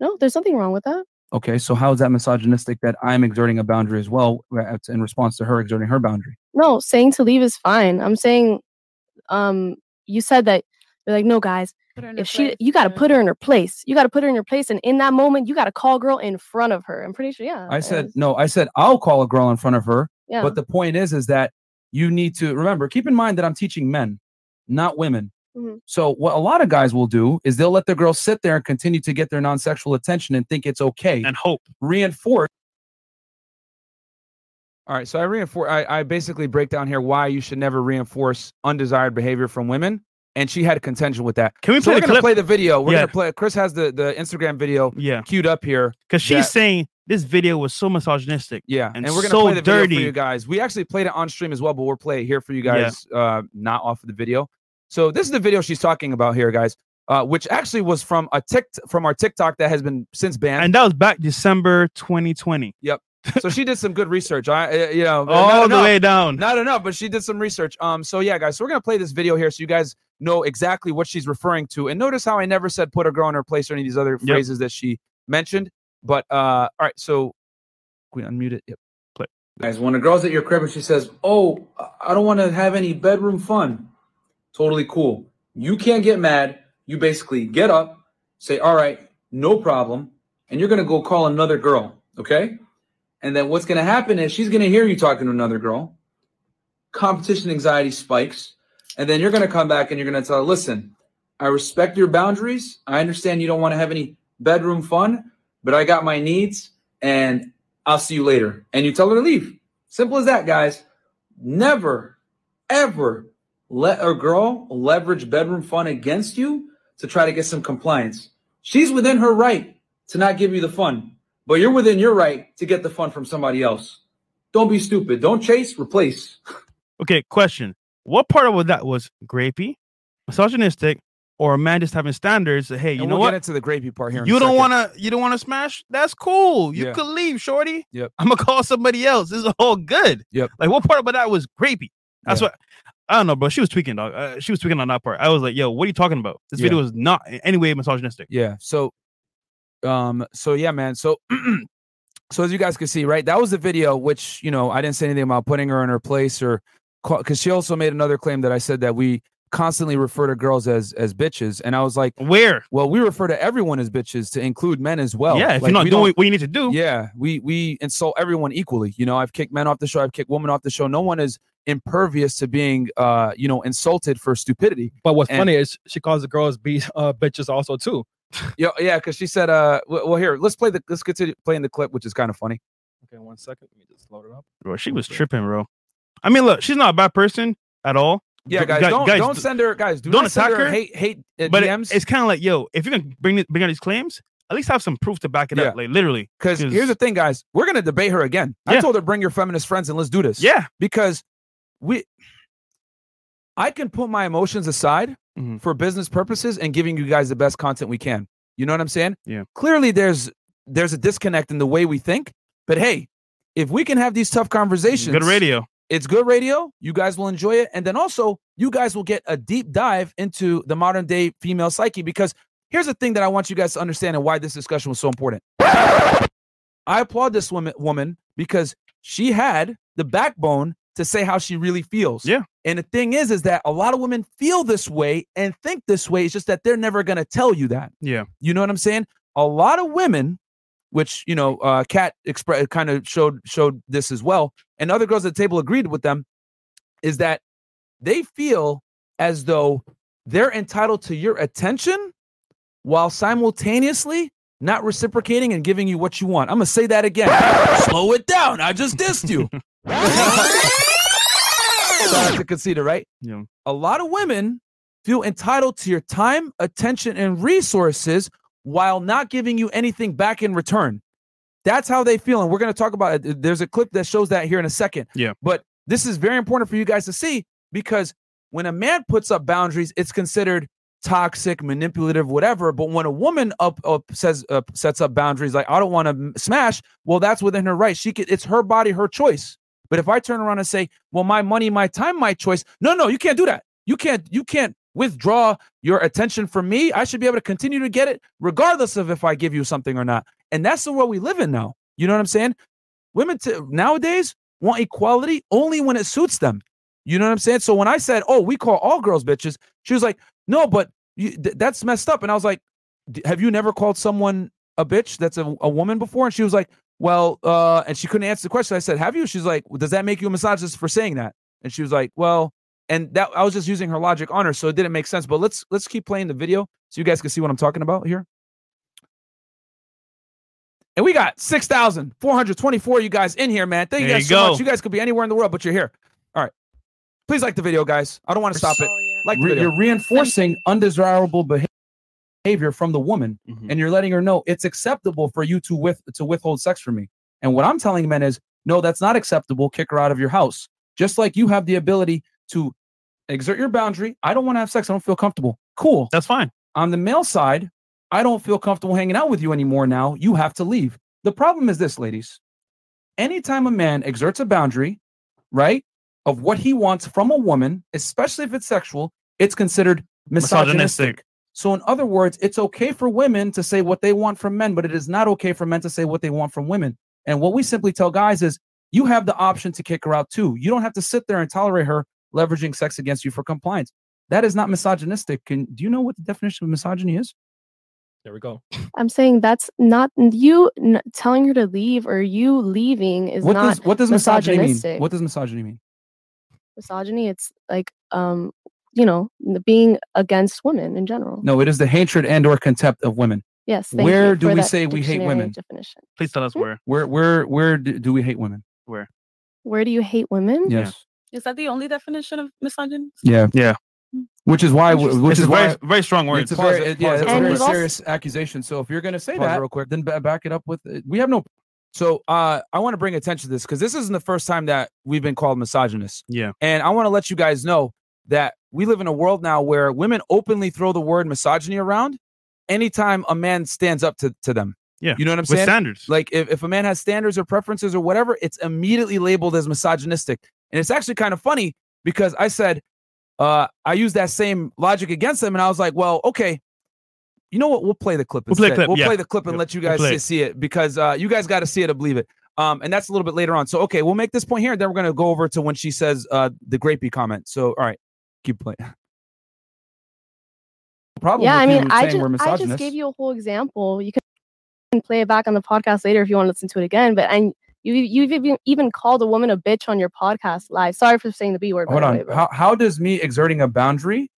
No, there's nothing wrong with that. Okay, so how is that misogynistic that I'm exerting a boundary as well uh, in response to her exerting her boundary? No, saying to leave is fine. I'm saying, um, you said that you're like, no, guys, Put her in her if she, place, you got to put her in her place. You got to put her in her place, and in that moment, you got to call girl in front of her. I'm pretty sure, yeah. I said no. I said I'll call a girl in front of her. yeah. But the point is, is that you need to remember. Keep in mind that I'm teaching men, not women. Mhm. So what a lot of guys will do is they'll let their girls sit there and continue to get their non-sexual attention and think it's okay. And hope. reinforce. All right, so I reinforce. I, I basically break down here why you should never reinforce undesired behavior from women, and she had a contention with that. Can we So play we're the gonna clip? play the video. We're Yeah. gonna play. Chris has the the Instagram video Yeah, queued up here. because she's Yeah. saying this video was so misogynistic. Yeah, And and, we're gonna so play the video for you guys. We actually played it on stream as well, but we'll play it here for you Yeah. guys, uh, not off of the video. So this is the video she's talking about here, guys. Uh, which actually was from a tick from our TikTok that has been since banned. And that was back December 2020. Yep. so she did some good research. I, uh, you know, All not the way down. Not enough, but she did some research. Um, so yeah, guys, so we're gonna play this video here so you guys know exactly what she's referring to. And notice how I never said put a girl in her place or any of these other Yep. phrases that she mentioned. But uh, all right, so we unmute it? Yep. Play. Guys, when a girl's at your crib and she says, "Oh, I don't want to have any bedroom fun," totally cool. You can't get mad. You basically get up, say, "All right, no problem," and you're gonna go call another girl, okay? And then what's gonna happen is she's gonna hear you talking to another girl. Competition anxiety spikes, and then you're gonna come back and you're gonna tell her, "Listen, I respect your boundaries. I understand you don't want to have any bedroom fun, but I got my needs, and I'll see you later. And you tell her to leave. Simple as that, guys. Never, ever let a girl leverage bedroom fun against you to try to get some compliance. She's within her right to not give you the fun, but you're within your right to get the fun from somebody else. Don't be stupid. Don't chase, replace. Okay, question. What part of that was grapey, misogynistic, or a man just having standards that hey, you and know we'll what? get into the gravy part here. in You don't want to. You don't want to smash. That's cool. You Yeah. could leave, shorty. Yep. I'm gonna call somebody else. This is all good. Yep. Like what part about that was grapey? That's Yeah. what. I don't know, bro. She was tweaking, dog. Uh, she was tweaking on that part. I was like, "Yo, what are you talking about? This video Yeah. was not in any way misogynistic." Yeah. So, um, so yeah, man. So, so as you guys can see, right, that was the video. Which you know, I didn't say anything about putting her in her place or because she also made another claim that I said that we constantly refer to girls as as bitches, and I was like, Where? well, we refer to everyone as bitches to include men as well. yeah, if Like, you're not doing what you need to do, yeah, we we insult everyone equally. You know, I've kicked men off the show. I've kicked women off the show. No one is impervious to being, uh, you know, insulted for stupidity. But what's And- funny is she calls the girls be uh, bitches also too. Yeah, yeah, because she said, uh, well, well, here, let's play the let's continue playing the clip, which is kind of funny. Okay, one second. Let me just load it up. bro. She was tripping, bro. I mean, look, she's not a bad person at all. Yeah, Gu- guys, don't guys, don't send her, guys. Do don't not send attack her, Hate hate uh, But it- DMs it's kind of like, yo, if you're gonna bring bring out these claims, at least have some proof to back it Yeah. up. Like literally, because here's the thing, guys. We're gonna debate her again. I told her bring your feminist friends and let's do this. yeah, because we, I can put my emotions aside Mhm. for business purposes and giving you guys the best content we can. You know what I'm saying? Yeah. Clearly, there's there's a disconnect in the way we think, but hey, if we can have these tough conversations, good radio. it's good radio. You guys will enjoy it. And then also, you guys will get a deep dive into the modern day female psyche. Because here's the thing that I want you guys to understand and why this discussion was so important. I applaud this woman, woman because she had the backbone to say how she really feels. Yeah. And the thing is, is that a lot of women feel this way and think this way. It's just that they're never going to tell you that. Yeah, You know what I'm saying? A lot of women, which you know, uh, Kat express kind of showed showed this as well, and other girls at the table agreed with them, is that they feel as though they're entitled to your attention while simultaneously not reciprocating and giving you what you want. I'm gonna say that again. Slow it down. I just dissed you. Out to Conceda, right? yeah. a lot of women feel entitled to your time, attention, and resources while not giving you anything back in return. That's how they feel. And we're going to talk about it. There's a clip that shows that here in a second. Yeah. But this is very important for you guys to see because when a man puts up boundaries, it's considered toxic, manipulative, whatever. But when a woman up, up says uh, sets up boundaries, like I don't want to smash, well, that's within her right. She could, it's her body, her choice. But if I turn around and say, well, my money, my time, my choice, no, no, you can't do that. You can't, you can't withdraw your attention from me. I should be able to continue to get it regardless of if I give you something or not. And that's the world we live in now. You know what I'm saying? Women t- nowadays want equality only when it suits them. You know what I'm saying? So when I said, "Oh, we call all girls bitches," she was like, "No, but you, th- that's messed up." And I was like, "Have you never called someone a bitch that's a, a woman before?" And she was like, "Well," uh, and she couldn't answer the question. I said, "Have you?" She's like, well, "Does that make you a misogynist for saying that?" And she was like, "Well," and that I was just using her logic on her, so it didn't make sense. But let's let's keep playing the video so you guys can see what I'm talking about here. And we got 6,424 you guys in here, man. Thank you There guys you so go. much. You guys could be anywhere in the world, but you're here. All right. Please like the video, guys. I don't want to stop it. Like the Re- video. you're reinforcing undesirable beha- behavior from the woman, Mhm. and you're letting her know it's acceptable for you to with to withhold sex from me. And what I'm telling men is, no, that's not acceptable. Kick her out of your house. Just like you have the ability to exert your boundary. I don't want to have sex. I don't feel comfortable. Cool. That's fine. On the male side, I don't feel comfortable hanging out with you anymore now. You have to leave. The problem is this, ladies. Anytime a man exerts a boundary, right, of what he wants from a woman, especially if it's sexual, it's considered misogynistic. Misogynistic. So, in other words, it's okay for women to say what they want from men, but it is not okay for men to say what they want from women. And what we simply tell guys is you have the option to kick her out too. You don't have to sit there and tolerate her leveraging sex against you for compliance. That is not misogynistic. And do you know what the definition of misogyny is? There we go. I'm saying that's not you n- telling her to leave or you leaving is what not does what does misogyny mean? misogynistic. What does misogyny mean? misogyny. It's like um, you know, being against women in general. No, it is the hatred and or contempt of women. Yes. thank Where you do for we that say we hate women? Definition. Please tell us where. Where where where do, do we hate women? Where where do you hate women? Yes. Is that the only definition of misogyny? Yeah. Yeah. Which is why which it's is a why very, very strong word. it's a very it, it- yeah, pause it's a very we've also- serious accusation. So if you're gonna say that, real quick. then ba- back it up with uh, we have no So uh, I want to bring attention to this because this isn't the first time that we've been called misogynists. Yeah. And I want to let you guys know that we live in a world now where women openly throw the word misogyny around anytime a man stands up to, to them. Yeah, You know what I'm saying? with standards. Like if, if a man has standards or preferences or whatever, it's immediately labeled as misogynistic. And it's actually kind of funny because I said, uh, I used that same logic against them, and I was like, well, okay, you know what? We'll play the clip. We'll play clip, We'll yeah. play the clip and Yep, let you we'll guys see, it. see it because uh, you guys got to see it to believe it. Um, and that's a little bit later on. So okay, we'll make this point here, and then we're gonna go over to when she says uh the grapey comment. So all right, keep playing. problem yeah, I mean, I just, we're I just gave you a whole example. You can play it back on the podcast later if you want to listen to it again. But and you you've even even called a woman a bitch on your podcast live. Sorry for saying the b word. Hold on. way, how how does me exerting a boundary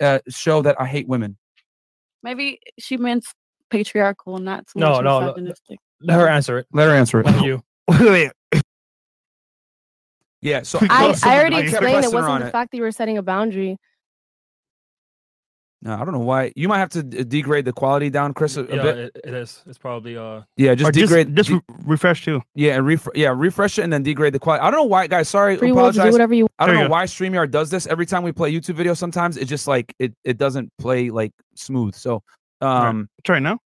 uh, show that I hate women? Maybe she meant patriarchal, not so No, much no, no, misogynistic. Let her answer it. Let her answer it. Not you. Wait, Yeah. So I, Close I already explained it wasn't the it. fact that you were setting a boundary. No, I don't know why. You might have to d- degrade the quality down, Chris, a, a Yeah, bit. it, it is. It's probably uh. Yeah, just just, degrade. just de- refresh too. yeah, and ref- yeah, refresh it and then degrade the quality. I don't know why, guys. Sorry, Free will to do apologize. whatever you I don't There know go. why StreamYard does this. Every time we play YouTube videos, sometimes it just like it it doesn't play like smooth. So um Try it now.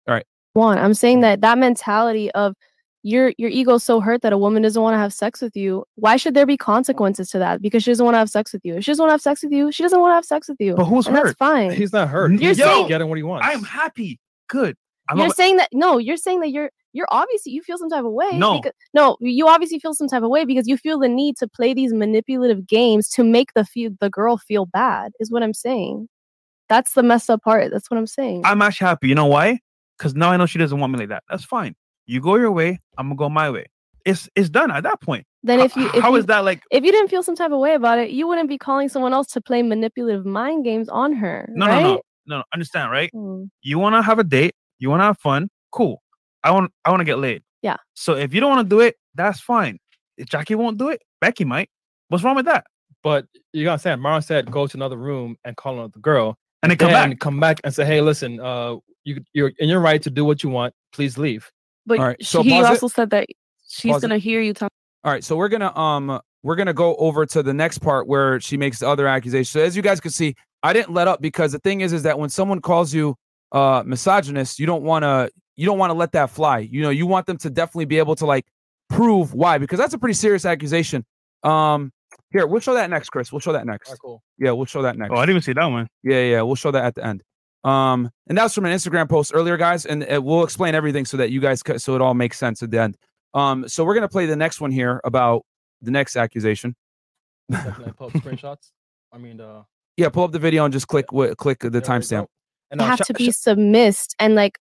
want. I'm saying that that mentality of your your ego's so hurt that a woman doesn't want to have sex with you. Why should there be consequences to that? Because she doesn't want to have sex with you. If she doesn't want to have sex with you, she doesn't want to have sex with you. But who's and that's hurt? fine. He's not hurt. You're He's saying- getting what he wants. I am happy. Good. I'm you're not, saying that no, you're saying that you're you're obviously you feel some type of way. No. because, no, you obviously feel some type of way because you feel the need to play these manipulative games to make the feel the girl feel bad. Is what I'm saying. That's the messed up part. That's what I'm saying. I'm actually happy. You know why? Because now I know she doesn't want me like that. That's fine. You go your way. I'm gonna go my way. It's it's done at that point. then if you if how you, is that like? if you didn't feel some type of way about it, you wouldn't be calling someone else to play manipulative mind games on her. No, right? no, no, no, no. Understand, right? Hmm. You want to have a date. You want to have fun. Cool. I want. I want to get laid. Yeah. So if you don't want to do it, that's fine. If Jackie won't do it, Becky might. What's wrong with that? But you gotta understand, Mara said go to another room and call another girl. And then come back. come back and say, hey, listen, uh, you you're in your right to do what you want. Please leave. But All right, so he pause it. also said that she's Pause gonna hear you talk. All right, so we're gonna um we're gonna go over to the next part where she makes the other accusation. So as you guys can see, I didn't let up because the thing is, is that when someone calls you uh misogynist, you don't want to you don't want to let that fly. You know, you want them to definitely be able to like prove why because that's a pretty serious accusation. Um, here we'll show that next, Chris. We'll show that next. All right, cool. Yeah, we'll show that next. Oh, I didn't even see that one. Yeah, yeah, we'll show that at the end. Um, and that was from an Instagram post earlier, guys, and uh, we'll explain everything so that you guys so it all makes sense at the end. Um, so we're gonna play the next one here about the next accusation. Definitely pull up screenshots. I mean, uh, Yeah, pull up the video and just click wh- click the there timestamp. go. And You uh, have sh- to sh- be submissed and like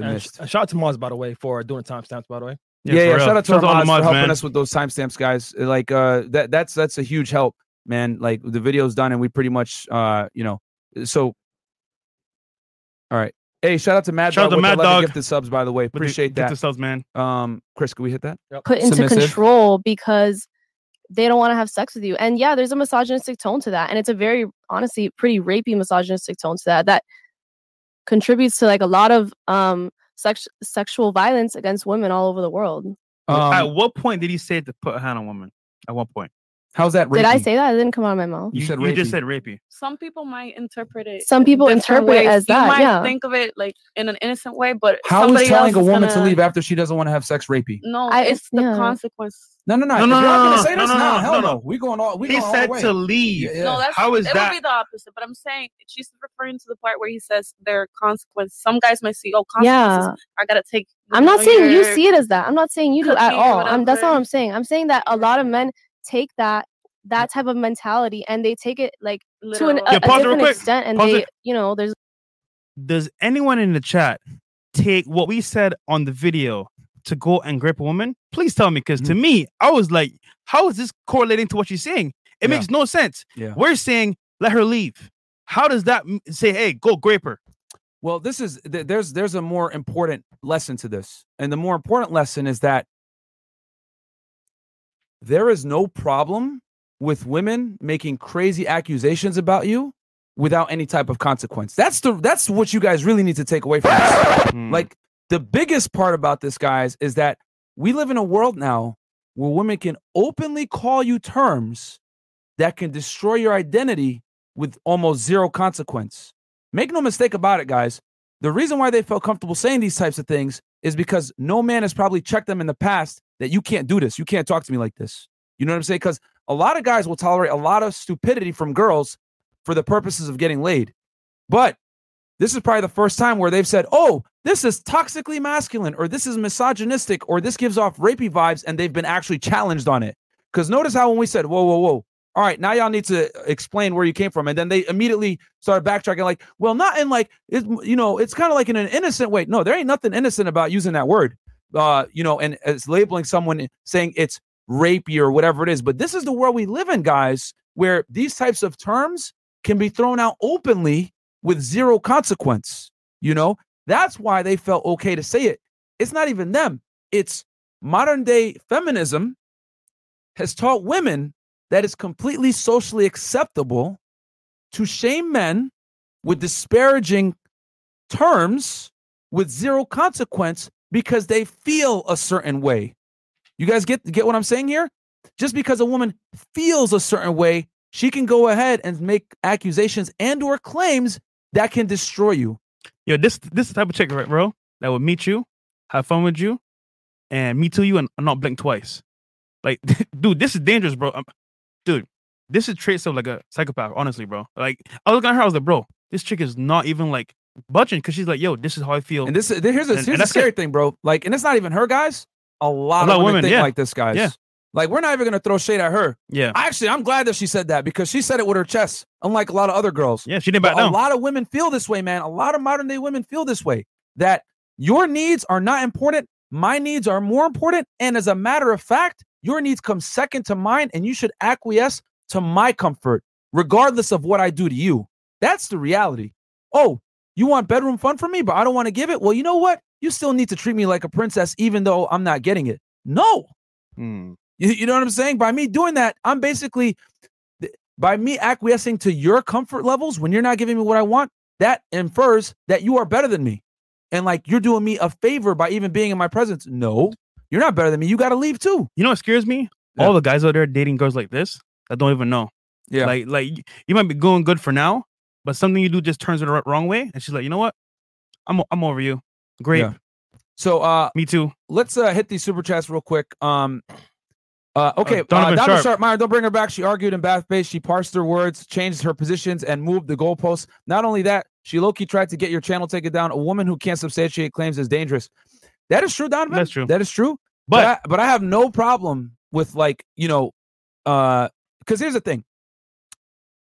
and sh- shout out to Mars, by the way, for doing the timestamps, by the way. Yeah, for yeah. Shout out to all the Armaz for helping man. us with those timestamps, guys. Like uh, that that's that's a huge help, man. Like the video's done, and we pretty much uh, you know, so. All right. Hey, shout out to Mad Shout out Dog to with the Mad Dog. gifted subs, by the way. With the- Appreciate that. The subs, man. Um, Chris, can we hit that? put into Submissive. control because they don't want to have sex with you. And yeah, there's a misogynistic tone to that. And it's a very honestly pretty rapey misogynistic tone to that that contributes to like a lot of um sex sexual violence against women all over the world. At Um, what point did he say to put a hand on woman? At what point? How's that? Did I say that? It didn't come out of my mouth. You You, said you just rapey. said rapey. Some people might interpret it. Some people different interpret it ways. as that, You might yeah. think of it like in an innocent way, but How is somebody telling else a woman to gonna- leave after she doesn't want to have sex rapey? No, I- it's the yeah. consequence. No, no, no. No, no, no, no, no, no, no, hell no, no. no. We going all. We He going all said the way. to leave. Yeah, yeah. No, that's How is it that- would be the opposite. But I'm saying she's referring to the part where he says there are consequences. Some guys might see, oh, consequences. Yeah. I gotta take. I'm not saying you see it as that. I'm not saying you do at all. I'm, that's not what. I'm saying. I'm saying that a lot of men take that that type of mentality and they take it like to an, literal. a, a pause real different quick. extent and Pause they, it. you know, there's Does anyone in the chat take what we said on the video to go and grip a woman? Please tell me, because to mm-hmm. me, I was like, how is this correlating to what she's saying? It Yeah. makes no sense. Yeah. We're saying let her leave. How does that say, hey, go grape her? Well, this is there's there's a more important lesson to this, and the more important lesson is that there is no problem with women making crazy accusations about you without any type of consequence. That's the that's what you guys really need to take away from this. Hmm. Like the biggest part about this, guys, is that we live in a world now where women can openly call you terms that can destroy your identity with almost zero consequence. Make no mistake about it, guys. The reason why they felt comfortable saying these types of things is because no man has probably checked them in the past that you can't do this. You can't talk to me like this. You know what I'm saying? Because a lot of guys will tolerate a lot of stupidity from girls for the purposes of getting laid. But this is probably the first time where they've said, oh, this is toxically masculine, or this is misogynistic, or this gives off rapey vibes, and they've been actually challenged on it. Because notice how when we said, whoa, whoa, whoa, all right, now y'all need to explain where you came from. And then they immediately started backtracking, like, well, not in like, it, you know, it's kind of like in an innocent way. No, there ain't nothing innocent about using that word, uh, you know, and it's labeling someone saying it's rapey or whatever it is. But this is the world we live in, guys, where these types of terms can be thrown out openly with zero consequence. You know, that's why they felt okay to say it. It's not even them, it's modern day feminism has taught women that it's completely socially acceptable to shame men with disparaging terms with zero consequence because they feel a certain way. You guys get get what I'm saying here? Just because a woman feels a certain way, she can go ahead and make accusations and or claims that can destroy you. Yo, this this type of chick, right, bro, that would meet you, have fun with you, and me to you and not blink twice. Like, dude, this is dangerous, bro. Dude, this is traits of like a psychopath, honestly, bro. Like, I was looking at her, I was like, bro, this chick is not even like budging because she's like, yo, this is how I feel. And this uh, is here's a, And- here's and the scary it. thing, bro. Like, and it's not even her, guys. A lot, lot of women, think yeah. like this, guys. Yeah. Like, we're not even gonna throw shade at her. yeah, Actually, I'm glad that she said that because she said it with her chest, unlike a lot of other girls. yeah, she didn't back a lot of women feel this way, man. A lot of modern day women feel this way that your needs are not important. My needs are more important. And as a matter of fact, your needs come second to mine, and you should acquiesce to my comfort, regardless of what I do to you. That's the reality. Oh, you want bedroom fun from me, but I don't want to give it? Well, you know what? You still need to treat me like a princess, even though I'm not getting it. No. Hmm. You, you know what I'm saying? By me doing that, I'm basically by me acquiescing to your comfort levels when you're not giving me what I want, that infers that you are better than me. And like you're doing me a favor by even being in my presence. No, you're not better than me. You got to leave too. You know what scares me? Yeah. All the guys out there dating girls like this that don't even know. Yeah. Like, like you might be going good for now, but something you do just turns it the wrong way, and she's like, you know what? I'm I'm over you. Great. Yeah. So uh Me too. let's uh hit these super chats real quick. Um uh, okay, uh, Donovan Donovan Sharp. Sharp. Meyer, don't bring her back. She argued in Bath Base. She parsed her words, changed her positions, and moved the goalposts. Not only that, she low key tried to get your channel taken down. A woman who can't substantiate claims is dangerous. That is true, Donovan. That's true. That is true. But But I, but I have no problem with like you know, uh, because here's the thing.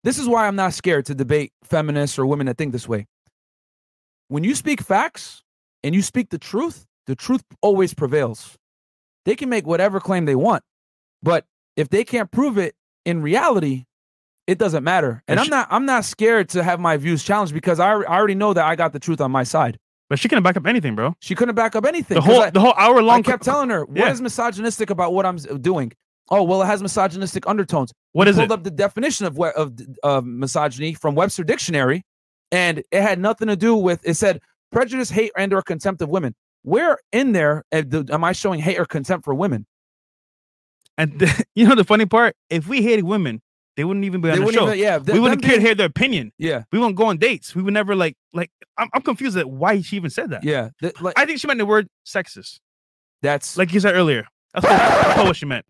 This is why I'm not scared to debate feminists or women that think this way. When you speak facts and you speak the truth, the truth always prevails. They can make whatever claim they want, but if they can't prove it in reality, it doesn't matter. And And I'm not I'm not scared to have my views challenged because I, I already know that I got the truth on my side. But she couldn't back up anything, bro. She couldn't back up anything. The whole I- the whole hour long. I kept telling her, what is Yeah. misogynistic about what I'm doing? Oh, well, it has misogynistic undertones. What We is pulled it? up the definition of, of of misogyny from Webster Dictionary, and it had nothing to do with. It said prejudice, hate, and or contempt of women. Where in there uh, am I showing hate or contempt for women? And the, you know the funny part, if we hated women, they wouldn't even be on They the show. even- yeah, we wouldn't care to hear their opinion. Yeah, We wouldn't go on dates. We would never like like. I'm, I'm confused at why she even said that. yeah. th- like, I think she meant the word sexist, that's like you said earlier. That's what, that's what she meant.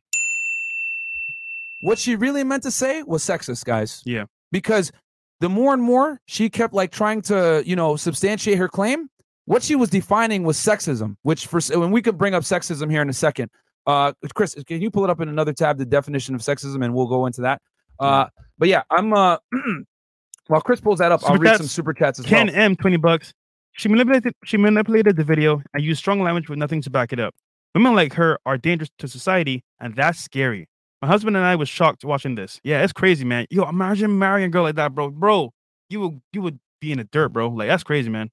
what she really meant to say was sexist, guys. Yeah. Because the more and more she kept like trying to, you know, substantiate her claim, what she was defining was sexism, which for when we could bring up sexism here in a second. Uh Chris, can you pull it up in another tab, the definition of sexism, and we'll go into that. Uh but yeah, I'm uh while Chris pulls that up, I'll Super read chats. some super chats as well. Ken well. M, twenty bucks. She manipulated. She manipulated the video and used strong language with nothing to back it up. Women like her are dangerous to society, and that's scary. My husband and I was shocked watching this. Yeah, it's crazy, man. Yo, imagine marrying a girl like that, bro. Bro, you would you would be in the dirt, bro. Like that's crazy, man.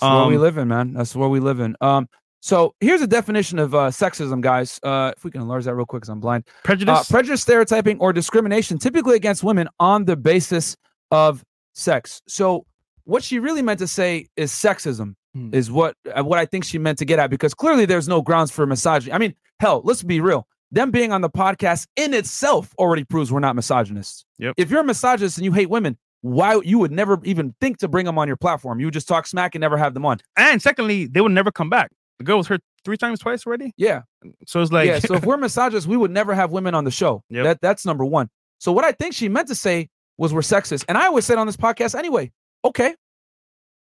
That's where we Um, live in, man. That's where we live in. Um, so here's a definition of uh, sexism, guys. Uh, if we can enlarge that real quick, because I'm blind. Prejudice. Uh, prejudice, stereotyping, or discrimination, typically against women on the basis of sex. So, what she really meant to say is sexism, Hmm. is what uh, what I think she meant to get at, because clearly there's no grounds for misogyny. I mean, hell, let's be real. Them being on the podcast in itself already proves we're not misogynists. Yep. If you're a misogynist and you hate women, why you would never even think to bring them on your platform? You would just talk smack and never have them on. and secondly, they would never come back. The girl was hurt three times, twice already. Yeah. So it's like, yeah. So if we're misogynists, we would never have women on the show. Yep. That that's number one. So what I think she meant to say was we're sexist, and I always said on this podcast anyway. Okay,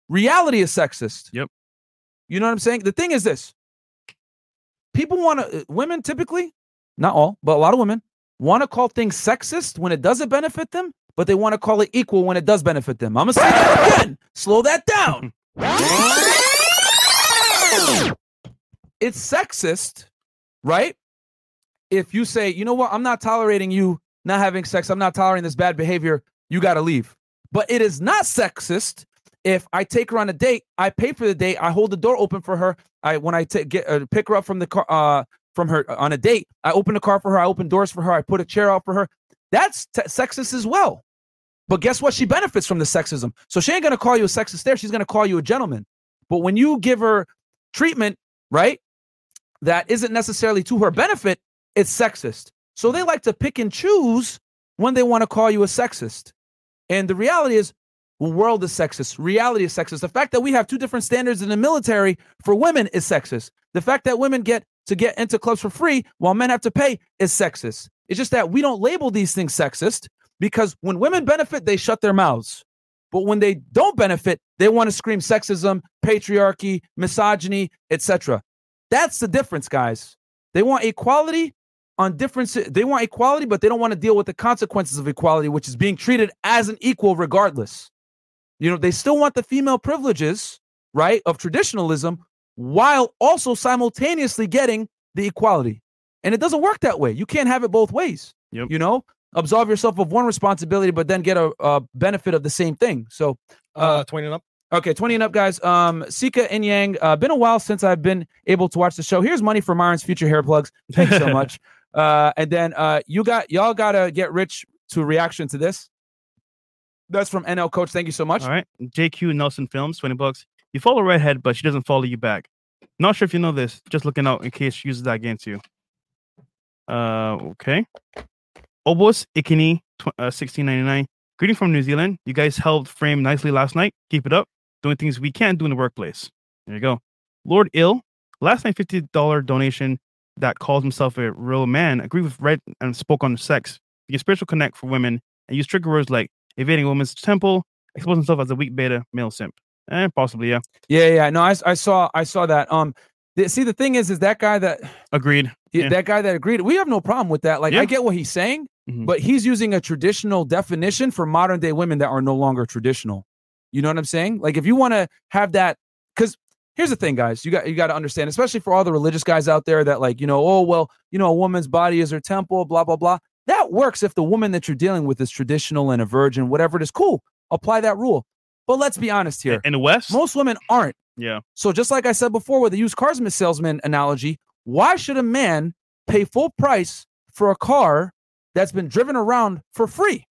reality is sexist. Yep. You know what I'm saying? The thing is this: people want to, uh, women typically, not all, but a lot of women want to call things sexist when it doesn't benefit them, but they want to call it equal when it does benefit them. I'm gonna say that again. Slow that down. it's sexist, right? If you say, you know what, I'm not tolerating you not having sex, I'm not tolerating this bad behavior, you got to leave. But it is not sexist if I take her on a date, I pay for the date, I hold the door open for her. I when I take get uh, pick her up from the car uh from her on a date, I open the car for her, I open doors for her, I put a chair out for her. That's sexist as well. But guess what? She benefits from the sexism. So she ain't gonna call you a sexist there. She's gonna call you a gentleman. But when you give her treatment, right, that isn't necessarily to her benefit, it's sexist. So they like to pick and choose when they want to call you a sexist. And the reality is, the world is sexist. Reality is sexist. The fact that we have two different standards in the military for women is sexist. The fact that women get to get into clubs for free while men have to pay is sexist. It's just that we don't label these things sexist because when women benefit, they shut their mouths. But when they don't benefit, they want to scream sexism, patriarchy, misogyny, etc. That's the difference, guys. They want equality on different si- they want equality, but they don't want to deal with the consequences of equality, which is being treated as an equal regardless. You know, they still want the female privileges, right, of traditionalism while also simultaneously getting the equality. And it doesn't work that way. You can't have it both ways. Yep. You know, absolve yourself of one responsibility, but then get a, a benefit of the same thing. So, Uh, 20 and up. Okay, 20 and up, guys. Um, Sika and Yang, uh, been a while since I've been able to watch the show. Here's money for Myron's future hair plugs. Thanks so much. Uh, and then uh, you got y'all gotta get rich to reaction to this. That's from NL Coach. Thank you so much. All right. JQ Nelson Films, 20 bucks. You follow Redhead, but she doesn't follow you back. Not sure if you know this. Just looking out in case she uses that against you. Uh, okay. Obos Ikini, tw- uh, 1699. Greeting from New Zealand. You guys held frame nicely last night. Keep it up. Doing things we can't do in the workplace. There you go. Lord Ill, last night $50 donation that calls himself a real man. Agreed with Red and spoke on sex. The spiritual connect for women and use trigger words like invading a woman's temple, exposing himself as a weak beta male simp. Eh, possibly, yeah. Yeah, yeah. No, I saw I saw that. Um, the, see, the thing is, is that guy that Agreed. Yeah. that guy that agreed. We have no problem with that. Like, Yeah. I get what he's saying, Mhm. but he's using a traditional definition for modern day women that are no longer traditional. You know what I'm saying? Like, if you want to have that, because here's the thing, guys. You got you got to understand, especially for all the religious guys out there that like, you know, oh well, you know, a woman's body is her temple, blah blah blah. That works if the woman that you're dealing with is traditional and a virgin, whatever it is. Cool, apply that rule. But let's be honest here. In the West, Most women aren't. yeah. So just like I said before with the used cars salesman analogy, why should a man pay full price for a car that's been driven around for free?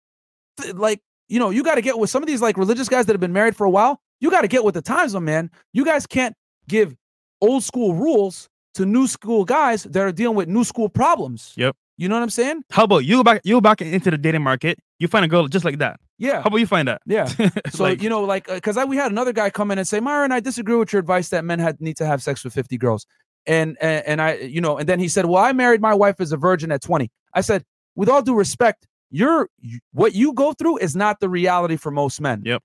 Like, you know, you got to get with some of these like religious guys that have been married for a while. You got to get with the times, man. You guys can't give old school rules to new school guys that are dealing with new school problems. Yep. You know what I'm saying? How about you go back? You go back into the dating market. You find a girl just like that. Yeah. How about you find that? Yeah. So Like- you know, like, uh, because I we had another guy come in and say, Myron, I disagree with your advice that men had need to have sex with fifty girls, and and, and I, you know, and then he said, well, I married my wife as a virgin at twenty. I said, with all due respect, you're what you go through is not the reality for most men. Yep.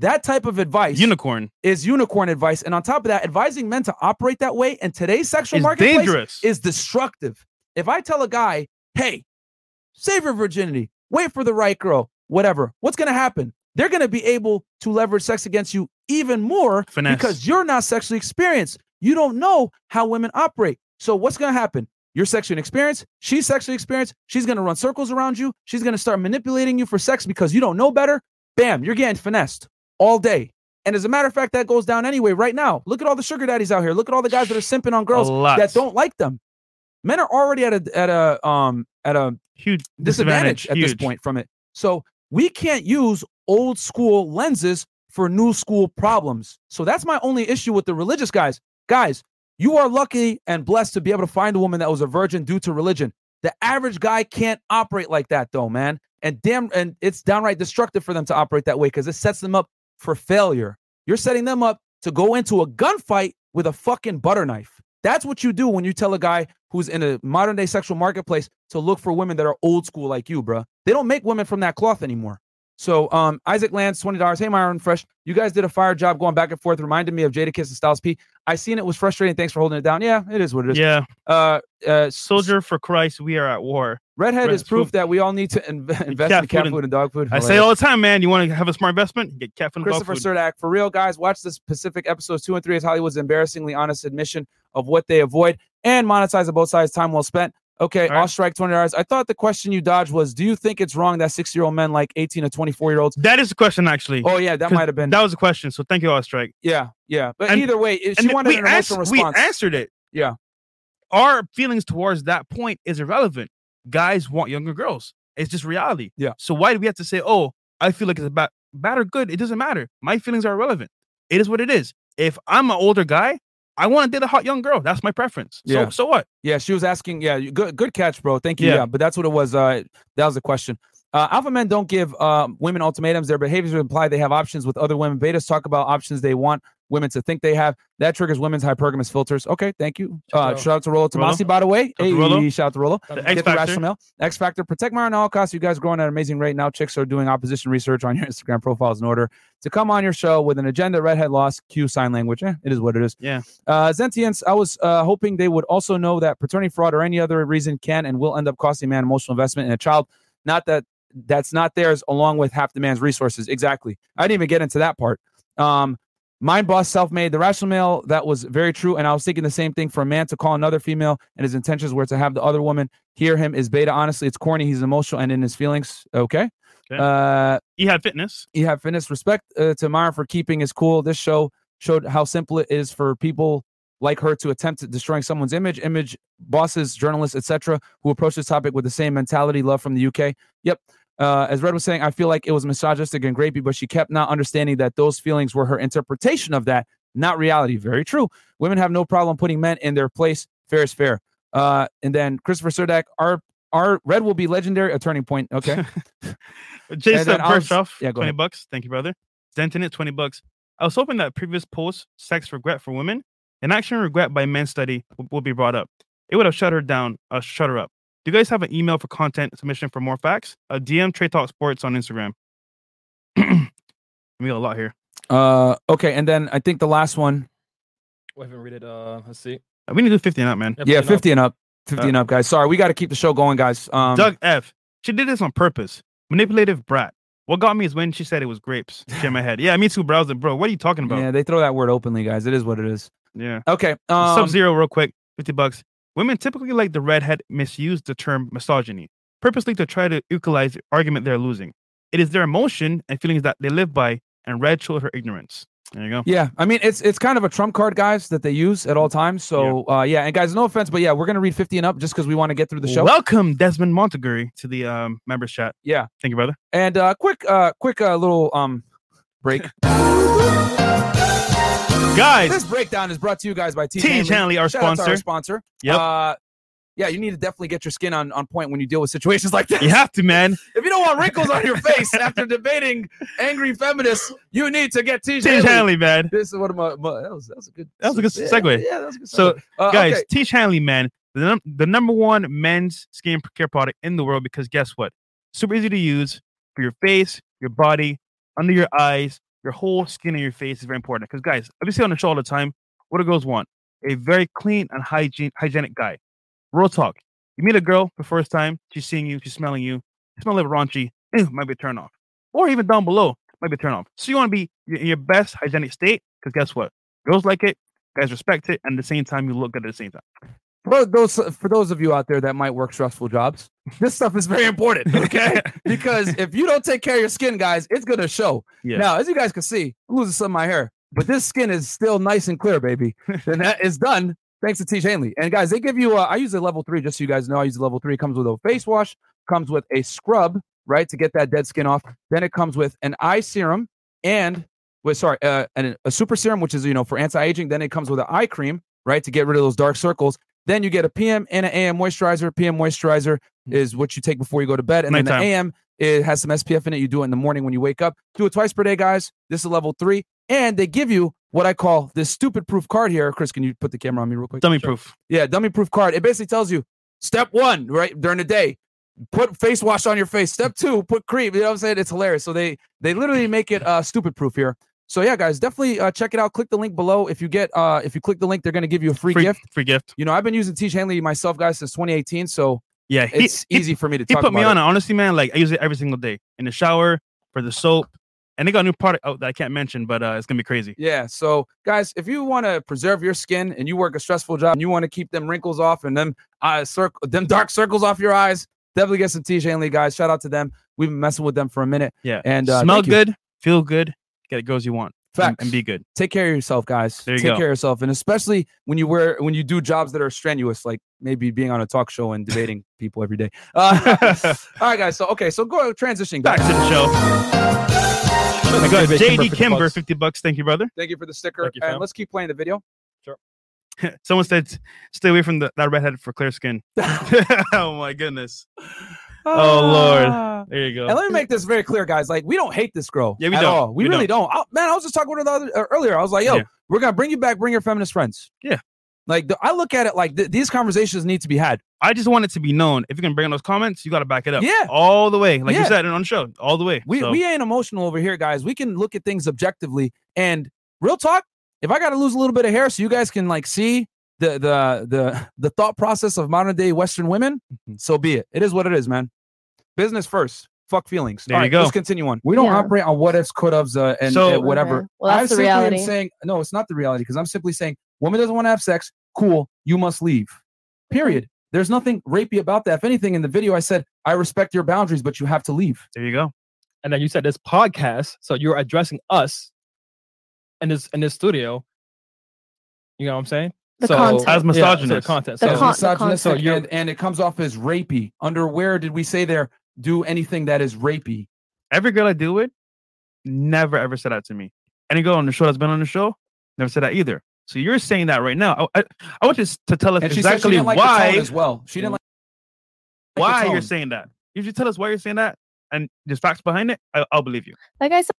That type of advice Unicorn is unicorn advice, and on top of that, advising men to operate that way in today's sexual marketplace dangerous. is destructive. If I tell a guy, hey, save your virginity, wait for the right girl, whatever, what's going to happen? They're going to be able to leverage sex against you even more Finesse. because you're not sexually experienced. You don't know how women operate. So what's going to happen? You're sexually inexperienced. She's sexually experienced. She's going to run circles around you. She's going to start manipulating you for sex because you don't know better. Bam, you're getting finessed all day. And as a matter of fact, that goes down anyway right now. Look at all the sugar daddies out here. Look at all the guys that are simping on girls that don't like them. Men are already at a at a um at a huge disadvantage at this point from it. So we can't use old school lenses for new school problems. So that's my only issue with the religious guys. Guys, you are lucky and blessed to be able to find a woman that was a virgin due to religion. The average guy can't operate like that though, man. And damn and it's downright destructive for them to operate that way because it sets them up for failure. You're setting them up to go into a gunfight with a fucking butter knife. That's what you do when you tell a guy who's in a modern day sexual marketplace to look for women that are old school like you, bruh. They don't make women from that cloth anymore. So, um, Isaac Lance, twenty dollars. Hey, Myron Fresh, you guys did a fire job going back and forth. Reminded me of Jadakiss and Styles P. I seen it was frustrating. Thanks for holding it down. Yeah, it is what it is. Yeah, Uh, uh, soldier for Christ, we are at war. Redhead Red- is proof that we all need to inv- invest in cat food food and- and dog food. I say all the time, man. You want to have a smart investment? Get cat food and dog Christopher food. Surdak, for real, guys, watch this Pacific episodes two and three as Hollywood's embarrassingly honest admission of what they avoid and monetize on both sides. Time well spent. Okay, All right. I'll strike twenty dollars. I thought the question you dodged was, do you think it's wrong that six-year-old men like eighteen to twenty-four year olds? That is the question, actually. Oh yeah, that might have been. That was the question. So thank you, all strike. yeah, yeah. But And- either way, she wanted we, an emotional answered, response. we answered it. Yeah. Our feelings towards that point is irrelevant. Guys want younger girls. It's just reality. Yeah. So why do we have to say, oh, I feel like it's about bad or good? It doesn't matter. My feelings are irrelevant. It is what it is. If I'm an older guy, I want to date a hot young girl. That's my preference. So Yeah. so what? Yeah, she was asking. Yeah, good, good catch, bro. Thank you. Yeah. Yeah, but that's what it was. Uh, that was the question. Uh, alpha men don't give um, women ultimatums. Their behaviors imply they have options with other women. Betas talk about options they want women to think they have. That triggers women's hypergamous filters. Okay, thank you. Shout Uh, out. shout out to Rollo Rollo. Tomassi, by the way. Shout out to Hey, Rollo. shout out to Rollo. The Get X the Factor. X Factor. Protect Myron at all costs. You guys growing at an amazing rate now. Chicks are doing opposition research on your Instagram profiles in order to come on your show with an agenda. Redhead lost. Q sign language. Eh, it is what it is. Yeah. Uh, Zentience, I was uh, hoping they would also know that paternity fraud or any other reason can and will end up costing a man emotional investment in a child. Not that that's not theirs, along with half the man's resources. Exactly. I didn't even get into that part. Um, Mind boss, self made. The rational male, that was very true. And I was thinking the same thing for a man to call another female and his intentions were to have the other woman hear him is beta. Honestly, it's corny. He's emotional and in his feelings. Okay. Okay. Uh, He had fitness. have fitness respect uh, to Myra for keeping his cool. This show showed how simple it is for people like her to attempt at destroying someone's image, image bosses, journalists, etc., who approach this topic with the same mentality. Love from the UK. Yep. Uh, as Red was saying, I feel like it was misogynistic and grapey, but she kept not understanding that those feelings were her interpretation of that, not reality. Very true. Women have no problem putting men in their place. Fair is fair. Uh, and then Christopher Surdak, our our Red will be legendary. A turning point. Okay. Jay And said then I first off, yeah, 20 ahead. bucks. Thank you, brother. Denton it, 20 bucks. I was hoping that previous post, Sex Regret for Women, an action regret by men study will, will be brought up. It would have shut her down, uh, shut her up. Do you guys have an email for content submission for more facts? Uh, DM Trade Talk Sports on Instagram. we got a lot here. Uh, okay, and then I think the last one, We haven't read it. Uh, let's see. Uh, We need to do 50 and up, man. yeah, no. fifty and up, fifty Uh, and up, guys. Sorry, we got to keep the show going, guys. Um, Doug F. She did this on purpose. Manipulative brat. What got me is when she said it was grapes. She in my head. Yeah, me too, bro. I was like, bro, what are you talking about? yeah, they throw that word openly, guys. It is what it is. Yeah. Okay, um, Sub Zero, real quick, 50 bucks. Women typically like the redhead misuse the term misogyny, purposely to try to equalize the argument they're losing. It is their emotion and feelings that they live by, and Red showed her ignorance. There you go. Yeah, I mean it's it's kind of a trump card, guys, that they use at all times. So yeah, uh, yeah and guys, no offense, but yeah, we're gonna read fifty and up just because we want to get through the show. Welcome, Desmond Montague, to the um, members chat. Yeah. Thank you, brother. and uh, quick, uh, quick, uh, little um break. Guys, this breakdown is brought to you guys by T. Tiege Hanley, our Shout sponsor. our sponsor. Yep. Uh, yeah, you need to definitely get your skin on, on point when you deal with situations like this. You have to, man. If you don't want wrinkles on your face after debating angry feminists, you need to get Tish Tiege Hanley. Hanley, man. This is one of my, my that was that was a good That was a good yeah, segue. Yeah, that was a good So. Uh, Guys, okay. Tiege Hanley, man, the, num- the number one men's skin care product in the world because guess what? Super easy to use for your face, your body, under your eyes, your whole skin of your face is very important. Because, guys, obviously on the show all the time, what do girls want? A very clean and hygiene, hygienic guy. Real talk. You meet a girl for the first time, she's seeing you, she's smelling you, you smell a little raunchy, eh, might be a turn off. Or even down below, might be a turn off. So you want to be in your best hygienic state because guess what? Girls like it, guys respect it, and at the same time, you look good at the same time. For those for those of you out there that might work stressful jobs, this stuff is very important. Okay, because if you don't take care of your skin, guys, it's gonna show. Yeah. Now, as you guys can see, I'm losing some of my hair, but this skin is still nice and clear, baby. and that is done thanks to Tiege Hanley. And guys, they give you. Uh, I use a level three, just so you guys know. I use a level three. It comes with a face wash, comes with a scrub, right, to get that dead skin off. Then it comes with an eye serum and, wait, sorry, uh, and a super serum, which is you know for anti-aging. Then it comes with an eye cream, right, to get rid of those dark circles. Then you get a PM and an AM moisturizer. PM moisturizer is what you take before you go to bed, and then the AM it has some SPF in it. You do it in the morning when you wake up. Do it twice per day, guys. This is level three, and they give you what I call this stupid proof card here. Chris, can you put the camera on me real quick? Dummy Sure. proof. Yeah, dummy proof card. It basically tells you step one, right, during the day, put face wash on your face. Step two, put cream. You know what I'm saying? It's hilarious. So they they literally make it uh stupid proof here. So yeah, guys, definitely uh, check it out. Click the link below. If you get uh if you click the link, they're gonna give you a free, gift. Free gift. You know, I've been using Tiege Hanley myself, guys, since 2018. So Yeah, he, it's he, easy for me to he put me on it. Honestly, man, like I use it every single day in the shower for the soap, and they got a new product out that I can't mention, but uh, it's gonna be crazy. Yeah. So, guys, if you want to preserve your skin and you work a stressful job and you want to keep them wrinkles off and them uh, circle, them dark circles off your eyes, definitely get some Tiege Hanley, guys. Shout out to them. We've been messing with them for a minute. Yeah, And uh, smell you. good, feel good, get the girls you want, and, Facts. and be good. Take care of yourself, guys. There you Take go. care of yourself, and especially when you wear when you do jobs that are strenuous, like maybe being on a talk show and debating people every day. Uh, all right, guys. So okay, so go transitioning Back back. to the show. I got David Kimber, JD 50 Kimber, bucks. fifty bucks. Thank you, brother. Thank you for the sticker, you, and let's keep playing the video. Sure. Someone said, "Stay away from the, that redhead for clear skin." oh my goodness. Oh, Lord. Ah. There you go. And let me make this very clear, guys. Like, we don't hate this girl. Yeah, we don't. all. We, We really don't. I- man, I was just talking with her the other, uh, earlier. I was like, yo, Yeah. we're gonna bring you back. Bring your feminist friends. Yeah. Like, the, I look at it like th- these conversations need to be had. I just want it to be known. If you can bring in those comments, you got to back it up. Yeah. all the way, like Yeah. you said on the show, all the way. We So, we ain't emotional over here, guys. We can look at things objectively. And real talk, if I got to lose a little bit of hair so you guys can like see the the the the thought process of modern day Western women, Mm-hmm. so be it. It is what it is, man. Business first. Fuck feelings. There All you right, go. Let's continue on. We don't Yeah. operate on what ifs, could haves, uh, and So- uh, whatever. Okay. Well, I that's the simply am reality. saying no, it's not the reality because I'm simply saying woman doesn't want to have sex. Cool, you must leave. Period. There's nothing rapey about that. If anything, in the video, I said I respect your boundaries, but you have to leave. there you go. and then you said this podcast, so you're addressing us in this in this studio. You know what I'm saying? The so, content. As Yeah, so the misogynist. content. The So, As con- the misogynistic, concept. and, and it comes off as rapey. Under where did we say there? Do anything that is rapey? Every girl I deal with never ever said that to me. Any girl on the show that's been on the show never said that either. So you're saying that right now. I, I, I want you to tell us And she she exactly didn't like the why tone as well. She didn't like why you're saying that. If you tell us why you're saying that and there's facts behind it, I, I'll believe you. Like I said,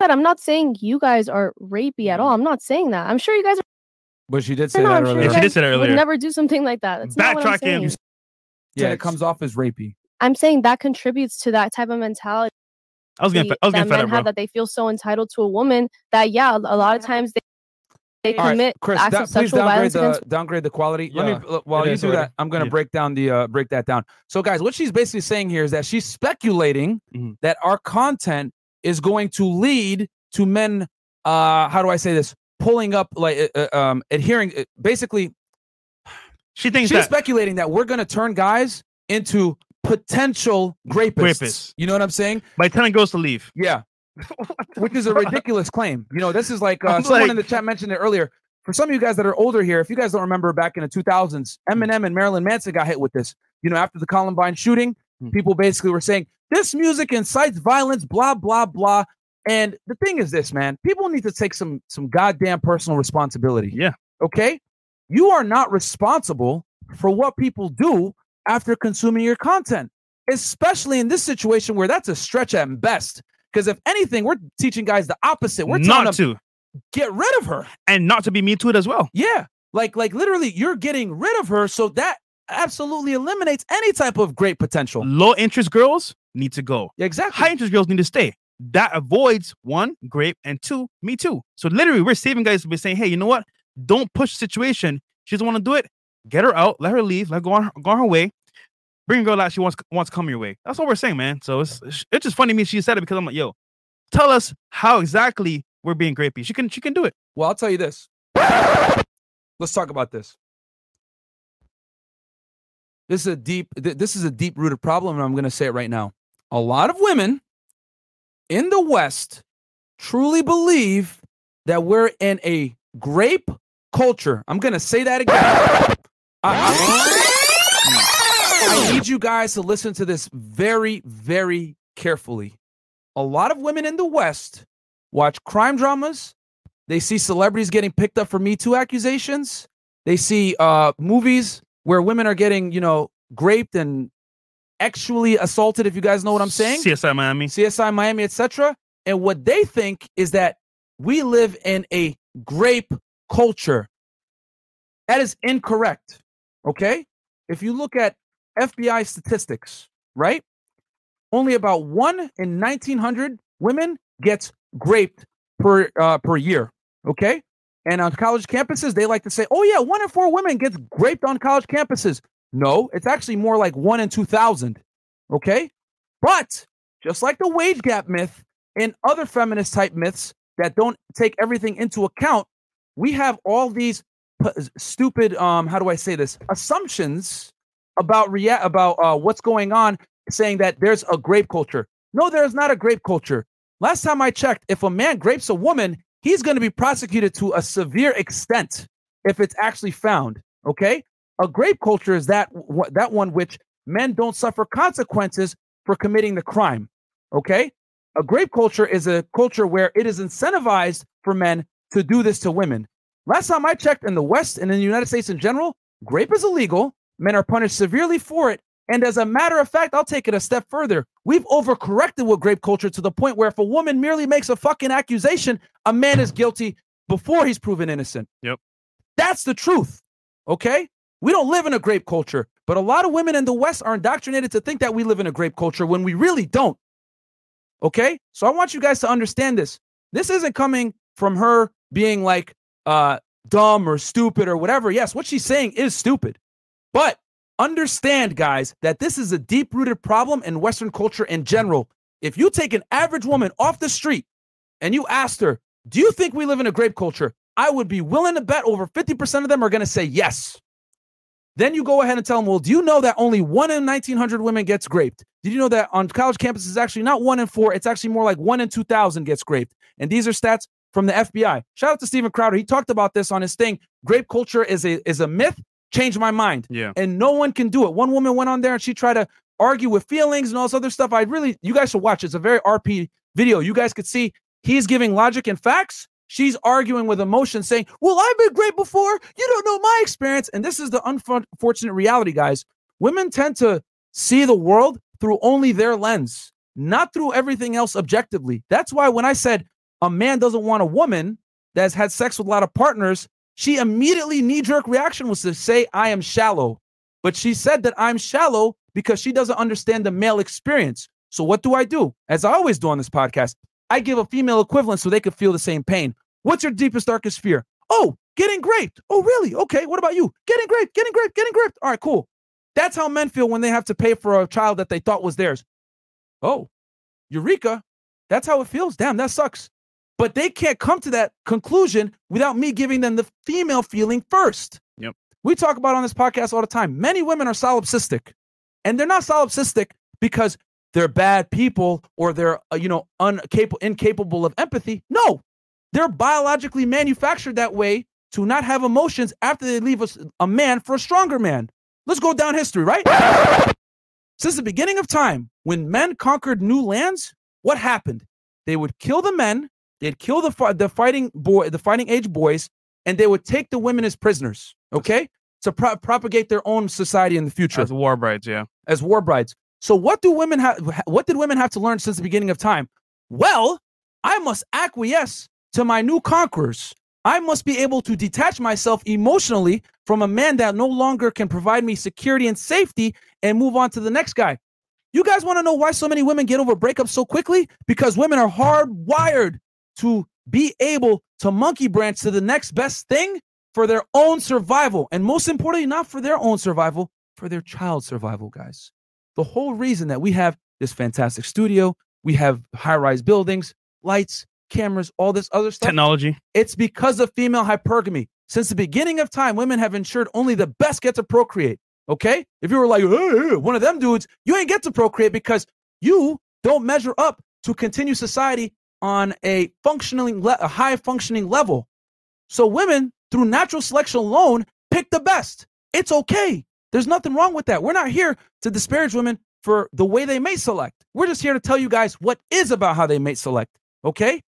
I'm not saying you guys are rapey at all. Mm. I'm not saying that. I'm sure you guys are. But she did say no, that I'm earlier. you Yeah, she did say that would never do something like that. That's not what I'm Backtrack in. saying. Said Yeah, it comes off as rapey. I'm saying that contributes to that type of mentality I was getting, fe- I was that getting fed men up, bro. have that they feel so entitled to a woman that yeah, a lot of times they they All right, commit Chris, acts da- of please sexual downgrade violence the against. downgrade the quality. Let me uh, while it you do already. that, I'm gonna Yeah. break down the uh, break that down. So guys, what she's basically saying here is that she's speculating Mhm. that our content is going to lead to men. Uh, how do I say this? Pulling up like uh, uh, um adhering. uh, Basically, She thinks she's that speculating that we're gonna turn guys into potential rapists. Rapists. You know what I'm saying? by telling girls to leave. Yeah. Which is a ridiculous claim. You know, this is like uh, someone like- in the chat mentioned it earlier. For some of you guys that are older here, if you guys don't remember back in the 2000s, Eminem and Marilyn Manson got hit with this. You know, after the Columbine shooting, Hmm. people basically were saying this music incites violence, blah blah blah. And the thing is this, man, people need to take some some goddamn personal responsibility. Yeah. Okay, you are not responsible for what people do after consuming your content, especially in this situation where that's a stretch at best. Because if anything, we're teaching guys the opposite. We're telling not them to, get rid of her. and not to be me to it as well. Yeah. Like like literally you're getting rid of her so that absolutely eliminates any type of great potential. Low interest girls need to go. Yeah, exactly. High interest girls need to stay. That avoids one, grape, and two, me too. So literally, we're saving guys by saying, hey, you know what? Don't push situation. She doesn't want to do it. Get her out. Let her leave. Let her go on, go on her way. Bring a girl out she wants wants to come your way. That's what we're saying, man. So it's it's just funny to me she said it because I'm like, yo, tell us how exactly we're being grapey. She can she can do it. Well, I'll tell you this. Let's talk about this. This is a deep th- this is a deep rooted problem and I'm going to say it right now. A lot of women in the west truly believe that we're in a grape culture. I'm going to say that again. I, I- I need you guys to listen to this very very carefully. A lot of women in the west watch crime dramas, they see celebrities getting picked up for Me Too accusations. They see uh, movies where women are getting, you know, raped and actually assaulted. If you guys know what I'm saying, CSI Miami. CSI Miami, etc. And what they think is that we live in a grape culture. That is incorrect. Okay, if you look at FBI statistics, right? Only about one in 1,900 women gets raped per uh, per year. Okay, and on college campuses, they like to say, "Oh yeah, one in four women gets raped on college campuses." No, it's actually more like one in 2,000. Okay, but just like the wage gap myth and other feminist type myths that don't take everything into account, we have all these p- stupid um how do I say this assumptions about rea- about uh, what's going on, saying that there's a grape culture. No, there is not a grape culture. Last time I checked, if a man grapes a woman, he's going to be prosecuted to a severe extent if it's actually found. Okay, a grape culture is that that one which men don't suffer consequences for committing the crime. Okay, a grape culture is a culture where it is incentivized for men to do this to women. Last time I checked in the West and in the United States in general, grape is illegal. Men are punished severely for it. And as a matter of fact, I'll take it a step further. We've overcorrected with grape culture to the point where if a woman merely makes a fucking accusation, a man is guilty before he's proven innocent. Yep. That's the truth. Okay? We don't live in a grape culture, but a lot of women in the West are indoctrinated to think that we live in a grape culture when we really don't. Okay? So I want you guys to understand this. This isn't coming from her being like uh dumb or stupid or whatever. Yes, what she's saying is stupid. But understand, guys, that this is a deep rooted problem in Western culture in general. If you take an average woman off the street and you asked her, Do you think we live in a grape culture? I would be willing to bet over 50% of them are going to say yes. Then you go ahead and tell them, Well, do you know that only one in 1900 women gets graped? Did you know that on college campuses, actually not one in four, it's actually more like one in 2000 gets graped? And these are stats from the FBI. Shout out to Steven Crowder. He talked about this on his thing. Grape culture is a is a myth. Changed my mind Yeah. and no one can do it. One woman went on there and she tried to argue with feelings and all this other stuff. I really, you guys should watch. It's a very RP video. You guys could see he's giving logic and facts. She's arguing with emotion, saying, Well, I've been great before. You don't know my experience. And this is the unfortunate reality, guys. Women tend to see the world through only their lens, not through everything else objectively. That's why when I said a man doesn't want a woman that's had sex with a lot of partners, she immediately knee jerk reaction was to say, I am shallow. But she said that I'm shallow because she doesn't understand the male experience. So what do I do? As I always do on this podcast, I give a female equivalent so they could feel the same pain. What's your deepest, darkest fear? Oh, getting raped. Oh, really? Okay. What about you? Getting raped, getting raped, getting raped. All right, cool. That's how men feel when they have to pay for a child that they thought was theirs. Oh, Eureka. That's how it feels. Damn, that sucks. But they can't come to that conclusion without me giving them the female feeling first. Yep. We talk about on this podcast all the time. Many women are solipsistic, and they're not solipsistic because they're bad people or they're uh, you know uncapable incapable of empathy. No, they're biologically manufactured that way to not have emotions after they leave us a man for a stronger man. Let's go down history, right? Since the beginning of time, when men conquered new lands, what happened? They would kill the men, they'd kill the fi- the fighting boy, the fighting age boys, and they would take the women as prisoners. Okay, to pro- propagate their own society in the future As war brides, yeah. as war brides. So what do women have what did women have to learn since the beginning of time? Well, I must acquiesce to my new conquerors. I must be able to detach myself emotionally from a man that no longer can provide me security and safety and move on to the next guy. You guys want to know why so many women get over breakups so quickly? Because women are hardwired to be able to monkey branch to the next best thing for their own survival. And most importantly, not for their own survival, for their child's survival, guys. The whole reason that we have this fantastic studio, we have high rise buildings, lights, cameras, all this other stuff. Technology. It's because of female hypergamy. Since the beginning of time, women have ensured only the best get to procreate. Okay? If you were like "Hey, hey," one of them dudes, you ain't get to procreate because you don't measure up to continue society on a functioning, le- a high functioning level. So women, through natural selection alone, pick the best. It's okay. There's nothing wrong with that. We're not here to disparage women for the way they mate select. We're just here to tell you guys what is about how they mate select. Okay?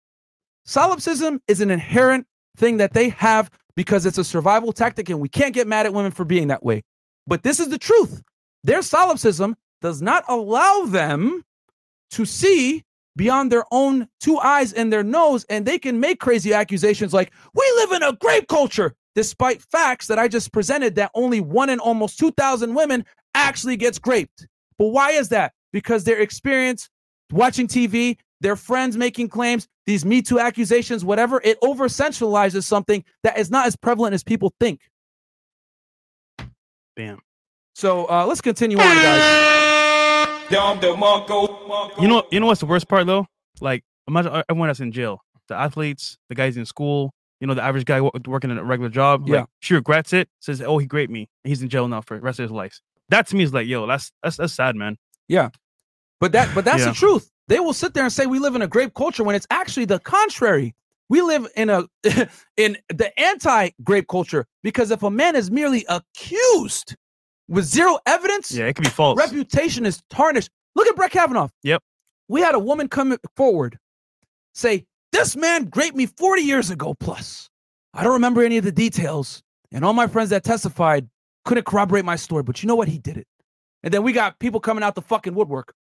Solipsism is an inherent thing that they have because it's a survival tactic, and we can't get mad at women for being that way. But this is the truth. Their solipsism does not allow them to see beyond their own two eyes and their nose, and they can make crazy accusations like, We live in a grape culture, despite facts that I just presented that only one in almost 2,000 women actually gets graped. But why is that? Because their experience watching TV, their friends making claims, these Me Too accusations, whatever, it over sensualizes something that is not as prevalent as people think. Bam. So uh, let's continue on, guys. You know, you know what's the worst part though? Like, imagine everyone that's in jail, the athletes, the guys in school. You know, the average guy working in a regular job. Yeah. Like, she regrets it. Says, "Oh, he raped me. He's in jail now for the rest of his life." That to me is like, yo, that's that's that's sad, man. Yeah. But that but that's Yeah. the truth. They will sit there and say we live in a grape culture when it's actually the contrary. We live in a in the anti-grape culture because if a man is merely accused with zero evidence, Yeah, it could be false. reputation is tarnished. Look at Brett Kavanaugh. Yep. We had a woman come forward, say, This man raped me 40 years ago plus. I don't remember any of the details. And all my friends that testified couldn't corroborate my story, but you know what? He did it. And then we got people coming out the fucking woodwork.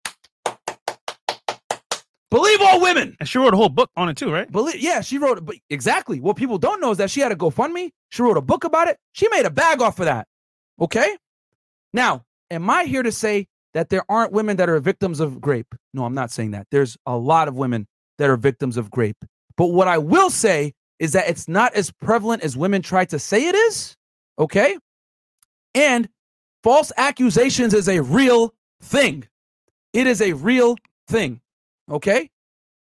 Believe all women. and she wrote a whole book on it too, right? Believe, yeah, she wrote it. But exactly what people don't know is that she had a GoFundMe. She wrote a book about it. She made a bag off of that. Okay. Now, am I here to say that there aren't women that are victims of rape? No, I'm not saying that. There's a lot of women that are victims of rape. But what I will say is that it's not as prevalent as women try to say it is. Okay. And false accusations is a real thing. It is a real thing. Okay.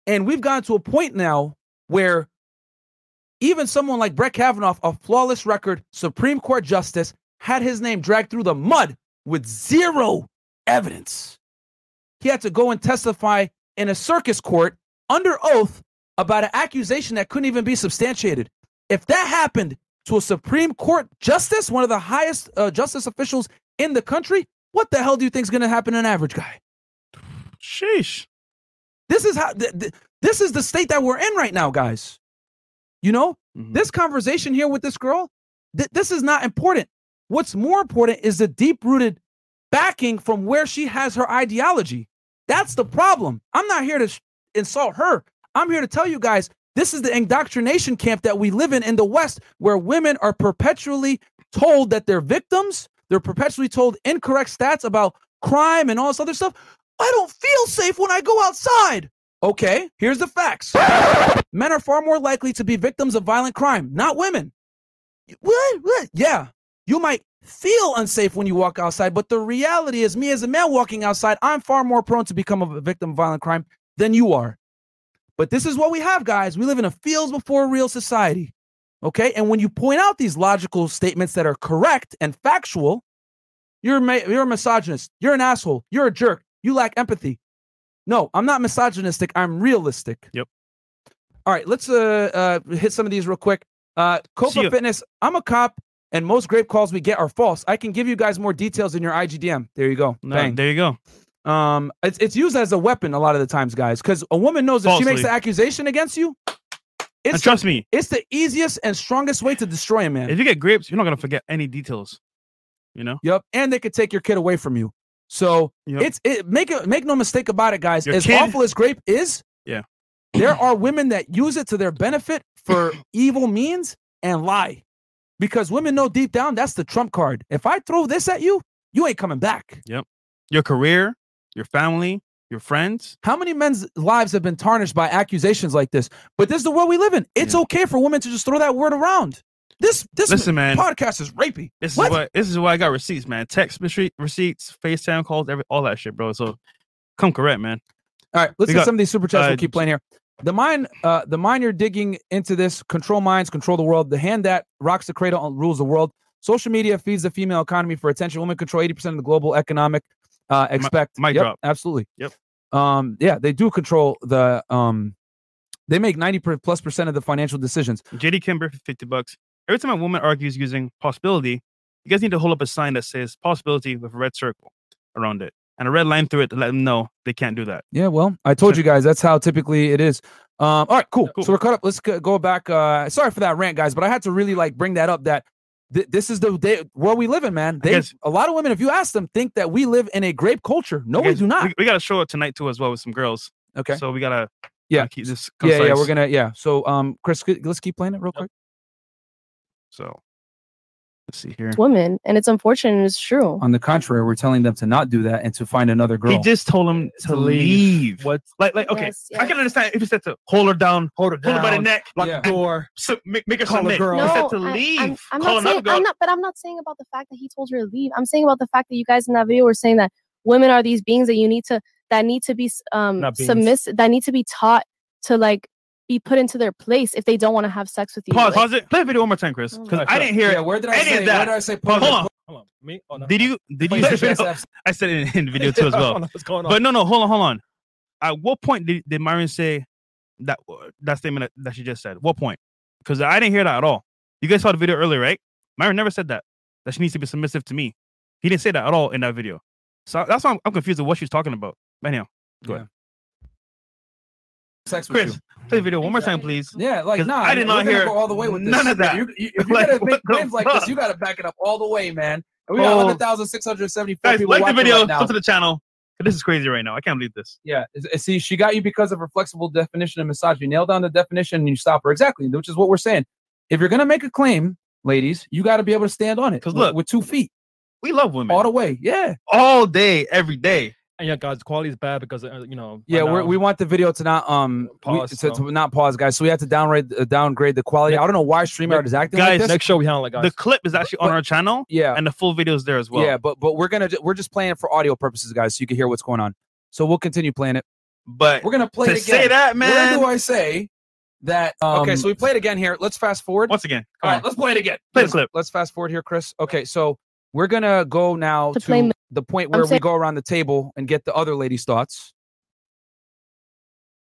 And we've gotten to a point now where even someone like Brett Kavanaugh, a flawless record Supreme Court justice, had his name dragged through the mud with zero evidence. He had to go and testify in a circus court under oath about an accusation that couldn't even be substantiated. If that happened to a Supreme Court justice, one of the highest uh, justice officials in the country, what the hell do you think is going to happen to an average guy? Sheesh. This is how th- th- this is the state that we're in right now, guys. You know, Mhm. this conversation here with this girl, th- this is not important. What's more important is the deep rooted backing from where she has her ideology. That's the problem. I'm not here to sh- insult her. I'm here to tell you guys this is the indoctrination camp that we live in in the West, where women are perpetually told that they're victims. They're perpetually told incorrect stats about crime and all this other stuff. I don't feel safe when I go outside. Okay, here's the facts. Men are far more likely to be victims of violent crime, not women. What? What? Yeah, you might feel unsafe when you walk outside, but the reality is, me as a man walking outside, I'm far more prone to become a victim of violent crime than you are. But this is what we have, guys. We live in a feels before real society. Okay, and when you point out these logical statements that are correct and factual, you're ma- you're a misogynist. You're an asshole. You're a jerk. You lack empathy. No, I'm not misogynistic. I'm realistic. Yep. All right, let's uh, uh hit some of these real quick. Uh, Copa. Fitness. I'm a cop, and most grape calls we get are false. I can give you guys more details in your IGDM. There you go. No, Bang. there you go. Um, it's it's used as a weapon a lot of the times, guys, because a woman knows if she makes the accusation against you, And it's trust me, it's the easiest and strongest way to destroy a man. if you get grapes, you're not gonna forget any details. You know, Yep. And they could take your kid away from you. So Yep. it's it make it make no mistake about it, guys. Your as kid- awful as grape is, Yeah. there are women that use it to their benefit for evil means and lie. Because women know deep down that's the trump card. If I throw this at you, you ain't coming back. Yep, your career, your family, your friends. How many men's lives have been tarnished by accusations like this? But this is the world we live in. It's Yeah. okay for women to just throw that word around. This this Listen, man. podcast is rapey. This What? is what this is why I got receipts, man. Text receipts, FaceTime calls, every all that shit, bro. So come correct, man. All right, let's We get got, some of these super chats. uh, we'll keep playing here. The mine, uh, the mine you're digging into this. Control minds, control the world. The hand that rocks the cradle rules the world. Social media feeds the female economy for attention. Women control 80% of the global economic. Uh, expect. my yep, drop. Absolutely. Yep. Um, yeah, they do control the. Um, they make 90 plus percent of the financial decisions. JD Kimber for 50 bucks. Every time a woman argues using possibility, you guys need to hold up a sign that says possibility with a red circle around it and a red line through it to let them know they can't do that. Yeah, well, I told you guys that's how typically it is. Um, all right, cool. Cool. So we're caught up. Let's go back. Uh, sorry for that rant, guys, but I had to really like bring that up. That th- this is the day world we live in, man. They, guess- a lot of women, if you ask them, think that we live in a grape culture. No, we do not. We, we got to show it tonight too as well with some girls. okay. So we gotta Yeah. gotta keep this. yeah, yeah, we're gonna yeah. So um, Chris, let's keep playing it real quick So let's see here. It's women, and it's unfortunate. and It's true. On the contrary, we're telling them to not do that and to find another girl. He just told him to leave. What? Like, like, okay, Yes, I can understand if he said to hold her down, Hold her hold her by the neck, Lock Yeah. the door. so, make, make her Call a submit. girl. He No, said to I- leave. I'm, I'm Call not saying. girl. I'm not. But I'm not saying about the fact that he told her to leave. I'm saying about the fact that you guys in that video were saying that women are these beings that you need to that need to be um submissive that need to be taught to like be put into their place if they don't want to have sex with you. Pause, Like, pause it. Play the video one more time, Chris, Oh because my I didn't hear yeah, it. where did I any say? of that. Where did I say? Pause it? on. Hold on. Me? Oh, no. Did you? Did you? Play the SF. I said it in the video too as I well. don't know what's going on? But no, no, hold on, hold on. At what point did, did Myron say that that statement that, that she just said? What point? Because I didn't hear that at all. You guys saw the video earlier, right? Myron never said that. That she needs to be submissive to me. He didn't say that at all in that video. So that's why I'm, I'm confused with what she's talking about. But anyhow, go ahead. Sex with Chris, you. play the video one more time, please. Yeah, like nah, I did not hear go all the way with this. none of that. You, you, if you Like, gotta what make claims like this, you gotta back it up all the way, man. And we got Oh. 11,674 people like the video, right now. go to the channel. This is crazy right now. I can't believe this. Yeah. See, she got you because of her flexible definition of misogyny. Nail down the definition and you stop her. Exactly, which is what we're saying. If you're gonna make a claim, ladies, you got to be able to stand on it. Because look, with two feet We love women all the way. Yeah. all day, every day. And yeah, guys, quality is bad because uh, you know. Yeah. right We're, now- we want the video to not um Pause, to, to so- not pause, guys. So we had to downgrade uh, downgrade the quality. Nick- I don't know why StreamYard is acting like guys, this. next show we handle it, guys. The clip is actually on But- our channel, yeah. and the full video is there as well. yeah, but but we're gonna we're just playing it for audio purposes, guys, so you can hear what's going on. So we'll continue playing it. but We're gonna play to it again. say that, Where man. do I say that? okay, so we played again here. Let's fast forward. Once again, All come right, let's play it again. Play the Let's- clip. Let's fast forward here, Chris. Okay, so we're gonna go now To to, the point I'm where we saying- go around the table and get the other ladies' thoughts.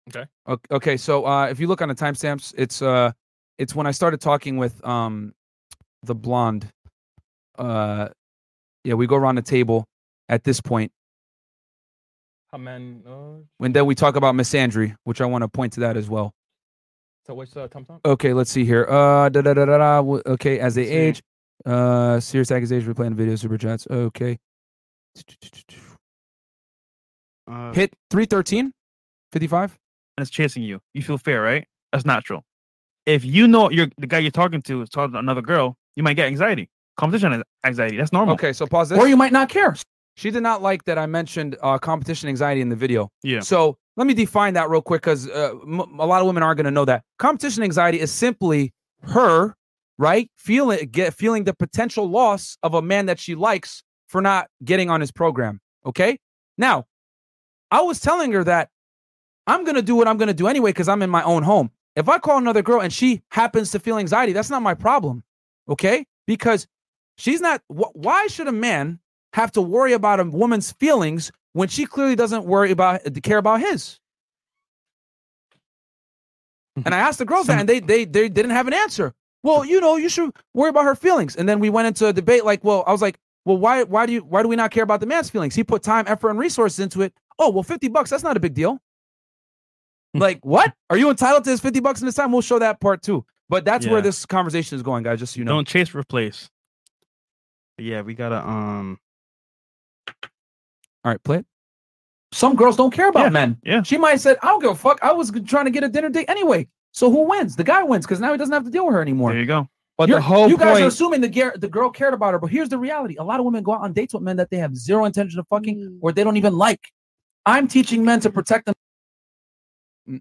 Okay. Ok- Okay. So uh, if you look on the timestamps, it's uh, it's when I started talking with um, the blonde. Uh, yeah, we go around the table at this point, How man? Uh, and then we talk about misandry, which I want to point to that as well. so what's uh, Tom Tom? Okay, let's see here. Uh, da da da da da. Okay, as they see. age, uh, serious accusation, replaying video super chats. Okay, Uh, hit 313, 55. and it's chasing you. You feel fair, right? That's natural. If you know you're the guy you're talking to is talking to another girl, you might get anxiety, competition anxiety. That's normal. Okay, so pause this. Or you might not care. She did not like that I mentioned uh, competition anxiety in the video. Yeah. So let me define that real quick because uh, m- a lot of women aren't going to know that. Competition anxiety is simply her, right, feeling get feeling the potential loss of a man that she likes for not getting on his program. Okay. Now, I was telling her that I'm going to do what I'm going to do anyway because I'm in my own home. If I call another girl and she happens to feel anxiety, that's not my problem. Okay. Because she's not, wh- why should a man have to worry about a woman's feelings when she clearly doesn't worry about, uh, care about his? Mm-hmm. And I asked the girls that, and they, they, they didn't have an answer. Well, you know, you should worry about her feelings. And then we went into a debate like, well, I was like, well, why, why do you, why do we not care about the man's feelings? He put time, effort, and resources into it. Oh, well, 50 bucks, that's not a big deal. like, what? Are you entitled to his 50 bucks in this time? We'll show that part too. But that's where this conversation is going, guys, just so you know. Don't chase, replace. But yeah, we gotta um. All right, play it. Some girls don't care about Yeah, men. yeah. She might have said, I don't give a fuck. I was trying to get a dinner date anyway. So who wins? The guy wins because now he doesn't have to deal with her anymore. There you go. But You're- the whole you guys point. are assuming the, gar- the girl cared about her, but here's the reality: a lot of women go out on dates with men that they have zero intention of fucking, Mm. or they don't even like. I'm teaching men to protect them. Mm.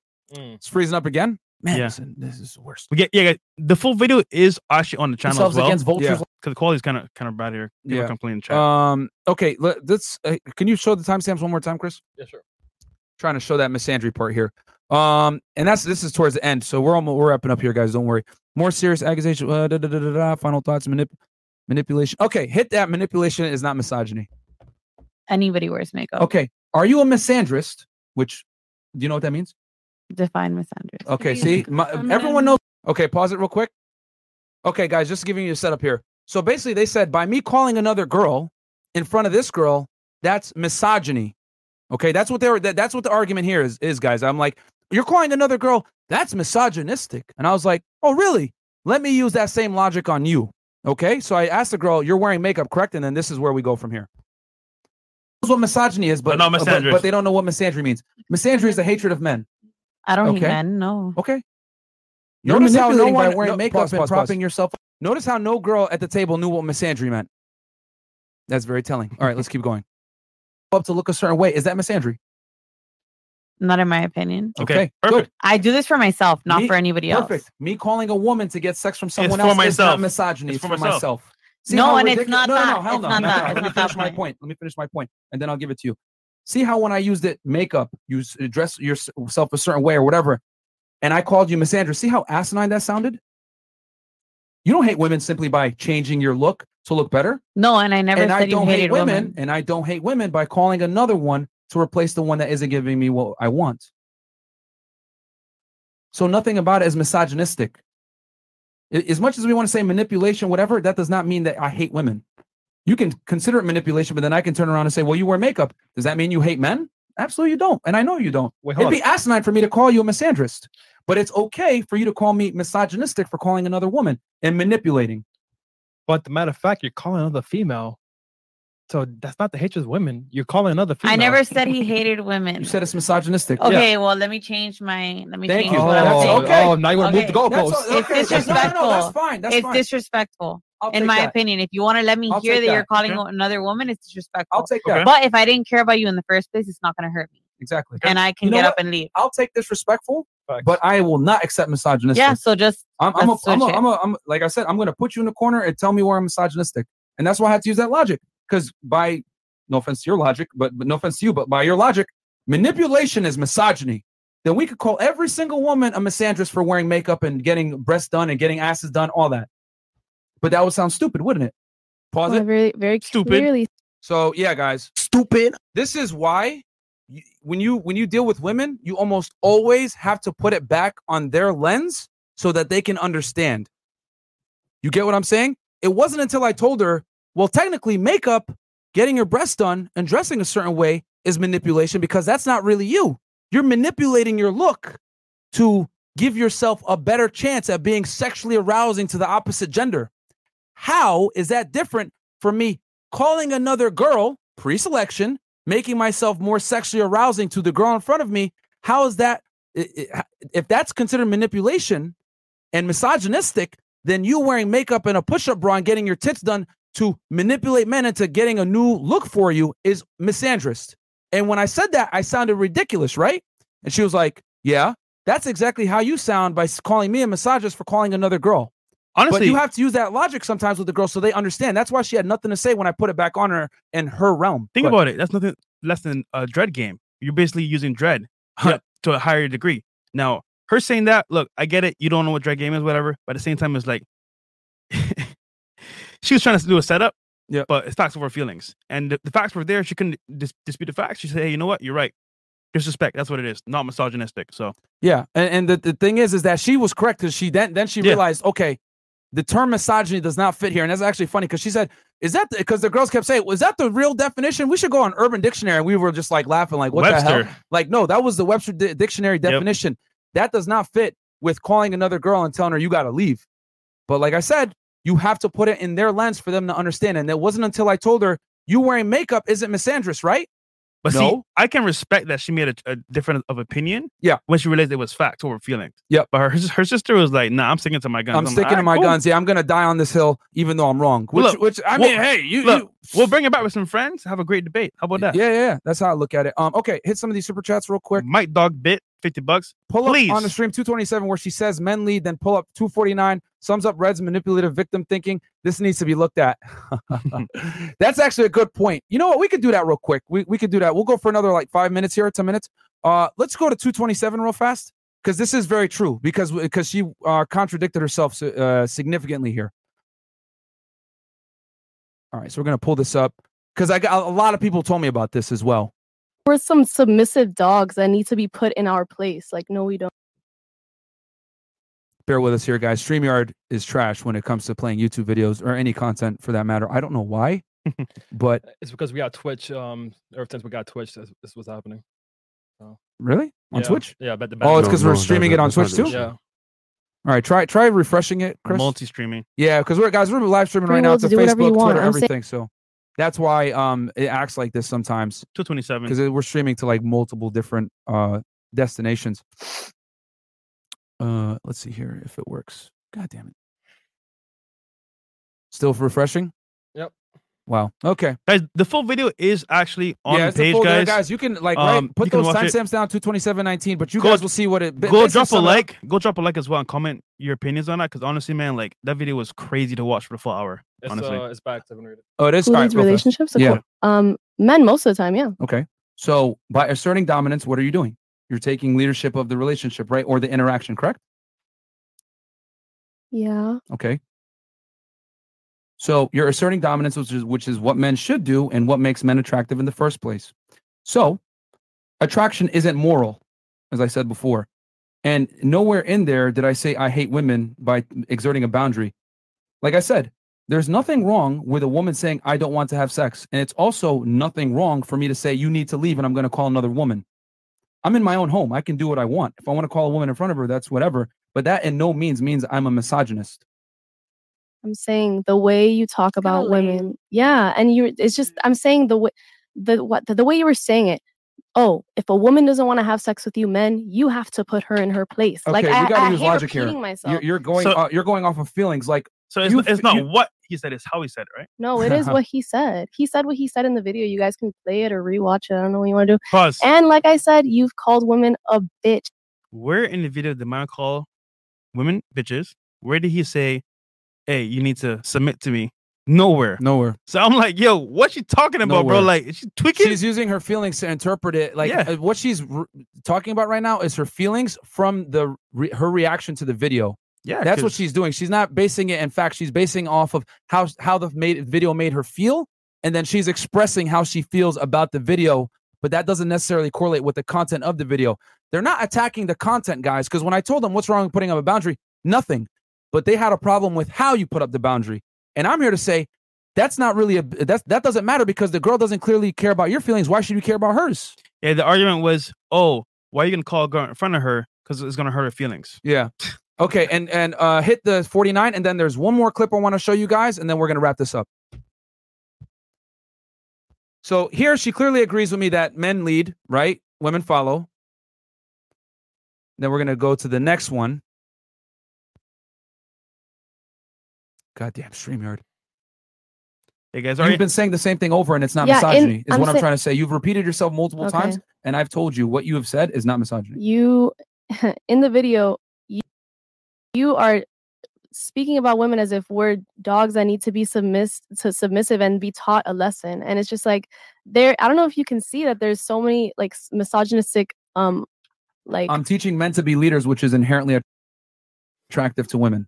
It's freezing up again. Man, Yeah. listen, this is the worst. We get yeah. guys, The full video is actually on the channel Themselves as well. against vultures. Yeah. Because the quality's kind of kind of bad here. People Yeah. complain in chat. Um. Okay. Let, let's. Uh, can you show the timestamps one more time, Chris? yeah, sure. Trying to show that Miss misandry part here. Um. And that's this is towards the end, so we're almost we're wrapping up here, guys. Don't worry. More serious accusation. Uh, da, da, da, da, da, final thoughts. Manip- manipulation. Okay. Hit that. Manipulation is not misogyny. Anybody wears makeup. Okay. Are you a misandrist? Which do you know what that means? Define misandrist. Okay, Yeah. see, my, I'm everyone not- knows. Okay, pause it real quick. Okay, guys, just giving you a setup here. So basically, they said by me calling another girl in front of this girl, that's misogyny. Okay, that's what they were. That, that's what the argument here is, is, guys. I'm like, you're calling another girl, that's misogynistic. And I was like, oh, really? Let me use that same logic on you. Okay, so I asked the girl, you're wearing makeup, correct? And then this is where we go from here. That's what misogyny is, but, But not but, but they don't know what misandry means. Misandry is the hatred of men. I don't hate Okay. men. No. Okay. You're Notice how no manipulating by one wearing no- makeup pause, and pause, pause. propping yourself. Notice how no girl at the table knew what misandry meant. That's very telling. All right, let's keep going. up to look a certain way. Is that misandry? Not in my opinion. okay. okay, Perfect. I do this for myself, not Me- for anybody else. Perfect. Me calling a woman to get sex from someone for else is not misogyny. It's It's, for for myself. myself. No, how and it's not no, no, that. No, hell It's no. not no, that. no. Let me finish my point. point. Let me finish my point, and then I'll give it to you. See how when I used it, makeup, you dress yourself a certain way or whatever, and I called you misandrous. See how asinine that sounded? You don't hate women simply by changing your look to look better. No, and I never and said I don't hate hated women, women. and I don't hate women by calling another one to replace the one that isn't giving me what I want. So nothing about it is misogynistic. As much as we want to say manipulation, whatever, that does not mean that I hate women. You can consider it manipulation, but then I can turn around and say, "Well, you wear makeup. Does that mean you hate men?" Absolutely, you don't, and I know you don't. Wait, It'd hold be asinine for me to call you a misandrist, but it's okay for you to call me misogynistic for calling another woman and manipulating. But the matter of fact, you're calling another female. So that's not the hatred of women. You're calling another female. I never said he hated women. You said it's misogynistic. Okay, well, let me change my. Let me Thank change you. what I'm saying. okay. Oh, now you want to move the Okay. goalposts. That's- It's okay. disrespectful. No, no, that's fine. That's it's fine. disrespectful, I'll in my that. opinion. If you want to let me I'll hear take that, you're calling Okay. another woman, it's disrespectful. I'll take that. But if I didn't care about you in the first place, it's not going to hurt me, Exactly. and I can You know get what? up and leave. I'll take disrespectful, Facts. but I will not accept misogynistic. Yeah, so just I'm, I'm, a, let's I'm, a, switch it. I'm, a, I'm a- like I said, I'm going to put you in the corner and tell me where I'm misogynistic, and that's why I had to use that logic. Because by no offense to your logic, but, but no offense to you, but by your logic, manipulation is misogyny. Then we could call every single woman a misandrist for wearing makeup and getting breasts done and getting asses done, all that. But that would sound stupid, wouldn't it? Pause Well, it. very, very Stupid. clearly. So yeah, guys, Stupid. this is why you, when you when you deal with women, you almost always have to put it back on their lens so that they can understand. You get what I'm saying? It wasn't until I told her, well, technically, makeup, getting your breasts done, and dressing a certain way is manipulation because that's not really you. You're manipulating your look to give yourself a better chance at being sexually arousing to the opposite gender. How is that different from me calling another girl pre-selection, making myself more sexually arousing to the girl in front of me? How is that? If that's considered manipulation and misogynistic, then you wearing makeup and a push-up bra and getting your tits done to manipulate men into getting a new look for you is misandrist. And when I said that, I sounded ridiculous, right? And she was like, "Yeah, that's exactly how you sound by calling me a misogynist for calling another girl." Honestly, but you have to use that logic sometimes with the girl so they understand. That's why she had nothing to say when I put it back on her in her realm. think But- about it. That's nothing less than a dread game. You're basically using dread Yeah. to a higher degree. Now, her saying that, look, I get it. You don't know what dread game is, whatever. But at the same time, it's like she was trying to do a setup. Yeah. But it's facts over feelings, and the, the facts were there. She couldn't dis- dispute the facts. She said, "Hey, you know what? You're right. Disrespect. That's what it is. Not misogynistic." So Yeah, and, and the, the thing is, is that she was correct because she then then she Yeah. realized, okay, the term misogyny does not fit here, and that's actually funny because she said, "Is that because the, girls kept saying, was that the real definition? We should go on Urban Dictionary." And we were just like laughing, like, "What the hell?" Like, no, that was the Webster Di- Dictionary definition. That does not fit with calling another girl and telling her you got to leave. But like I said, You have to put it in their lens for them to understand. And it wasn't until I told her you wearing makeup isn't misandrous, right? But see, No. I can respect that she made a, a different of opinion. Yeah. When she realized it was facts over feelings. Yep. But her her sister was like, "Nah, I'm sticking to my guns. I'm like, sticking to my cool. guns. Yeah, I'm gonna die on this hill, even though I'm wrong. Which, Look, which I we'll- mean, hey, you, look, you We'll bring it back with some friends. Have a great debate. How about that? Yeah, yeah, yeah. That's how I look at it. Um, okay, hit some of these super chats real quick. Mike Dog bit fifty bucks. Pull Please. up on the stream 227 where she says men lead, then pull up 249. Sums up Red's manipulative victim thinking. This needs to be looked at. That's actually a good point. You know what? We could do that real quick. We we could do that. We'll go for another like five minutes here, 10 minutes. Uh, let's go to 227 real fast because this is very true because because she uh, contradicted herself uh, significantly here. All right, so we're gonna pull this up because I got a lot of people told me about this as well. We're some submissive dogs that need to be put in our place. Like, no, we don't. bear with us here, guys. StreamYard is trash when it comes to playing YouTube videos or any content for that matter. I don't know why, but It's because we got Twitch. Um, ever since we got Twitch, this, this was happening. really on Yeah, Twitch? Yeah, but the Oh, it's because no, we're that- streaming that- it on Twitch too. yeah. All right, try try refreshing it, Chris. Multi-streaming. yeah, because we're guys we're live streaming right now will to to do whatever you Facebook. Twitter, I'm saying- everything. So that's why um it acts like this sometimes Two twenty seven. because we're streaming to like multiple different uh destinations. Uh, let's see here if it works. God damn it! Still refreshing. Yep. Wow. Okay. Guys, the full video is actually on yeah, the it's the page, full there, guys. guys. You can like Um, right, put those watch it. timestamps down to 2719, but you Go- guys will see what it. ba- Go drop a sum it up. like. Go drop a like as well and comment your opinions on that. Because honestly, man, like that video was crazy to watch for the full hour. It's, honestly. uh, it's back. Seven rated. Oh, it is. Who All right, leads real relationships? Of Yeah. course. Um, men most of the time, yeah. Okay. So by asserting dominance, what are you doing? You're taking leadership of the relationship, right, or the interaction, correct? Yeah. Okay. So you're asserting dominance, which is which is what men should do and what makes men attractive in the first place. So attraction isn't moral, as I said before. And nowhere in there did I say I hate women by exerting a boundary. Like I said, there's nothing wrong with a woman saying I don't want to have sex. And it's also nothing wrong for me to say you need to leave and I'm going to call another woman. I'm in my own home. I can do what I want. If I want to call a woman in front of her, that's whatever. But that in no means means I'm a misogynist. I'm saying the way you talk about women. Yeah, and you it's just I'm saying the way the what the, the way you were saying it. Oh, if a woman doesn't want to have sex with you men, you have to put her in her place. like Okay, I, we gotta I use hate logic here. myself. You're, you're going So- uh, you're going off of feelings. Like So it's, You it's not you- what he said; it's how he said it, right? no, it is what he said. He said what he said in the video. You guys can play it or rewatch it. I don't know what you want to do. Pause. And like I said, you've called women a bitch. Where in the video did man call women bitches? Where did he say, "Hey, you need to submit to me"? Nowhere. nowhere. So I'm like, yo, what's she talking about, bro? Like, is she tweaking? She's using her feelings to interpret it. Like Yeah. uh, what she's r- talking about right now is her feelings from the re- her reaction to the video. yeah, That's what she's doing. She's not basing it. In fact, she's basing off of how how the made video made her feel, and then she's expressing how she feels about the video. But that doesn't necessarily correlate with the content of the video. They're not attacking the content, guys. Because when I told them what's wrong with putting up a boundary, nothing. But they had a problem with how you put up the boundary, and I'm here to say that's not really a that's that doesn't matter because the girl doesn't clearly care about your feelings. Why should you care about hers? Yeah, the argument was, oh, why are you gonna call a girl in front of her? Because it's gonna hurt her feelings. Yeah. Okay, and and uh hit the 49 and then there's one more clip I want to show you guys and then we're going to wrap this up. So here she clearly agrees with me that men lead, right? Women follow. Then we're going to go to the next one. Goddamn StreamYard. Hey guys, You've already been saying the same thing over and it's not Yeah, and misogyny, is I'm what I'm trying to say. You've repeated yourself multiple times and I've told you what you have said is not misogyny. You in the video, you, you are speaking about women as if we're dogs that need to be submiss to submissive and be taught a lesson. And it's just like there. I don't know if you can see that there's so many like misogynistic um like I'm teaching men to be leaders, which is inherently attractive to women.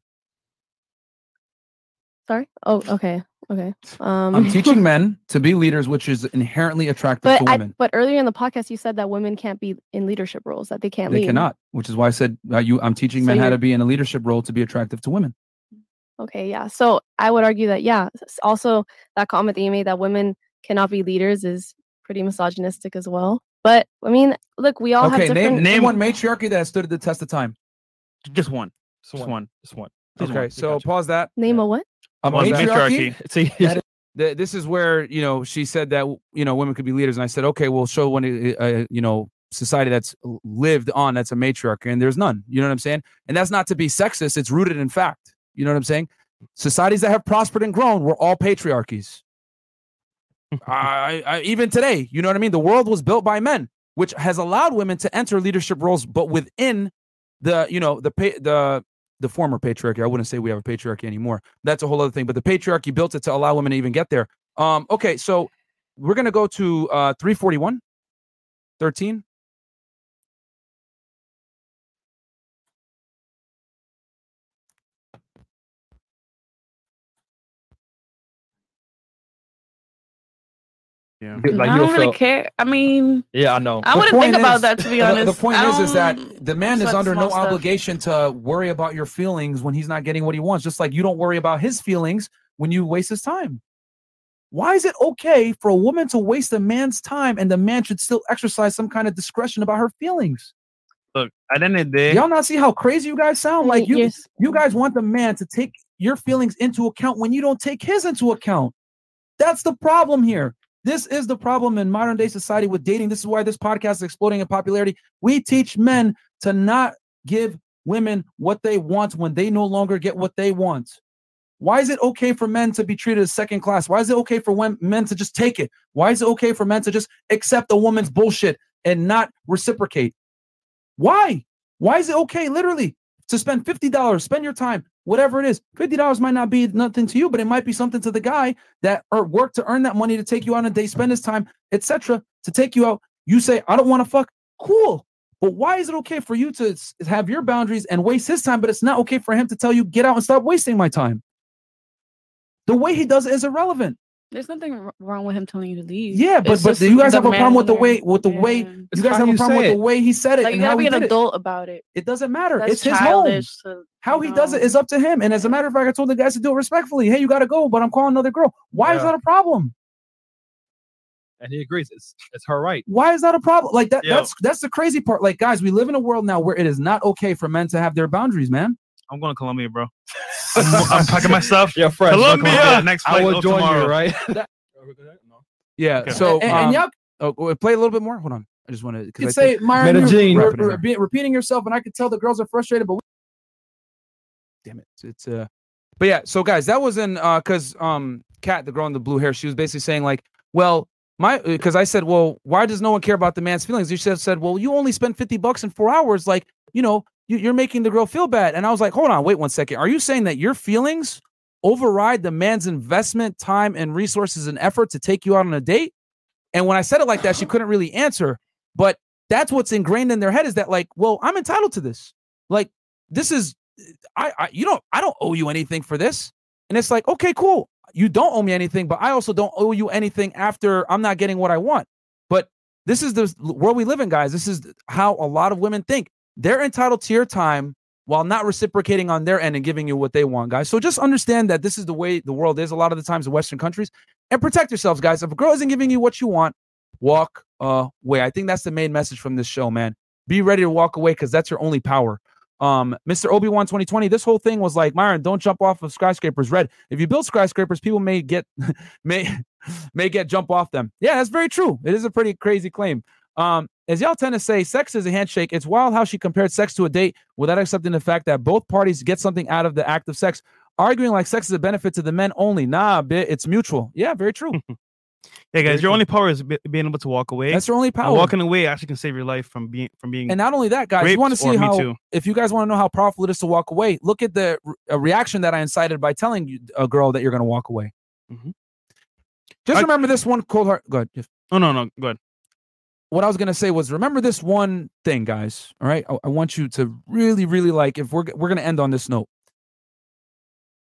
Sorry. Oh, okay, okay. Um, I'm teaching men to be leaders, which is inherently attractive But to I, women. but earlier in the podcast, you said that women can't be in leadership roles, that they can't they lead. cannot, which is why I said uh, you. I'm teaching So men how to be in a leadership role to be attractive to women. Okay, yeah. So I would argue that yeah. Also, that comment that you made that women cannot be leaders is pretty misogynistic as well. But I mean, look, we all okay, have name different. name name one matriarchy that stood at the test of time. just one, Just just one. one. Just one. Just okay, one. so Gotcha. pause that. Name a what? A Well, matriarchy. matriarchy. See, That Th- this is where you know she said that you know women could be leaders, and I said, okay, we'll show one, uh, uh, you know, society that's lived on that's a matriarchy, and there's none. You know what I'm saying? And that's not to be sexist; it's rooted in fact. You know what I'm saying? Societies that have prospered and grown were all patriarchies. I, I, even today, you know what I mean? The world was built by men, which has allowed women to enter leadership roles, but within the, you know, the the the former patriarchy. I wouldn't say we have a patriarchy anymore. That's a whole other thing. But the patriarchy built it to allow women to even get there. Um, okay, so we're gonna go to uh 341, 13. Yeah. Like I don't really feel- care. I mean, Yeah, I know. I The wouldn't point think about that to be honest. The, point I is, is that the man is under no stuff. obligation to worry about your feelings when he's not getting what he wants. Just like you don't worry about his feelings when you waste his time. Why is it okay for a woman to waste a man's time and the man should still exercise some kind of discretion about her feelings? Look, at the end of the day, Y'all not see how crazy you guys sound? Like you, Yes. you guys want the man to take your feelings into account when you don't take his into account. That's the problem here. This is the problem in modern day society with dating. This is why this podcast is exploding in popularity. We teach men to not give women what they want when they no longer get what they want. Why is it okay for men to be treated as second class? Why is it okay for men to just take it? Why is it okay for men to just accept a woman's bullshit and not reciprocate? Why? Why is it okay, literally, to spend $50, spend your time, whatever it is? $50 might not be nothing to you, but it might be something to the guy that or worked to earn that money to take you out on a day, spend his time, etc., to take you out. You say, I don't want to fuck. Cool. But why is it okay for you to have your boundaries and waste his time, but it's not okay for him to tell you, get out and stop wasting my time? The way he does it is irrelevant. There's nothing wr- wrong with him telling you to leave. Yeah, but It's but just you guys the have a problem with the manner. way with the way Yeah. you guys how have a you problem with say the it. way he said it Like you and gotta how be he an did it. adult about it. It doesn't matter. That's it's his home. childish. To, How he does it No. is up to him. And as a matter of fact, I told the guys to do it respectfully. Hey, you got to go, but I'm calling another girl. Why is Yeah. that a problem? and he agrees. It's it's her right. Why is that a problem? Like that. Yo. That's that's the crazy part. Like guys, we live in a world now where it is not okay for men to have their boundaries, man. I'm going to Colombia, bro. I'm, I'm packing my stuff. Yeah, friend. Colombia. Next I will join tomorrow. you, right? Yeah. Okay. So and, um, and y'all oh, play a little bit more. Hold on. I just want to could because say, Myron, you're re- re- repeating yourself, and I could tell the girls are frustrated, but we damn it it's uh but yeah so guys that was in uh because um kat the girl in the blue hair she was basically saying like well my because i said well why does no one care about the man's feelings she said, said well you only spent 50 bucks in four hours like you know you, you're making the girl feel bad and i was like hold on wait one second are you saying that your feelings override the man's investment time and resources and effort to take you out on a date and when i said it like that she couldn't really answer but that's what's ingrained in their head is that like well i'm entitled to this like this is I, I you don't I don't owe you anything for this. And it's like, okay, cool. You don't owe me anything, but I also don't owe you anything after I'm not getting what I want. But this is the world we live in, guys. This is how a lot of women think. They're entitled to your time while not reciprocating on their end and giving you what they want, guys. So just understand that this is the way the world is a lot of the times in Western countries. And protect yourselves, guys. If a girl isn't giving you what you want, walk away. I think that's the main message from this show, man. Be ready to walk away because that's your only power um mr obi-wan 2020 this whole thing was like myron don't jump off of skyscrapers red if you build skyscrapers people may get may may get jump off them yeah that's very true it is a pretty crazy claim um as y'all tend to say sex is a handshake it's wild how she compared sex to a date without accepting the fact that both parties get something out of the act of sex arguing like sex is a benefit to the men only nah bit it's mutual yeah very true Yeah, Very guys, your true. only power is be- being able to walk away. that's your only And power walking away actually can save your life from being from being and not only that guys you want to see how if you guys want to know how powerful it is to walk away, look at the re- reaction that I incited by telling you, a girl that you're going to walk away. Mhm. Just I- remember this one cold heart. Go ahead. Just- Oh no, no, good. What I was to say was remember this one thing, guys. All right. I, I want you to really, really like, if we're, we're to end on this note,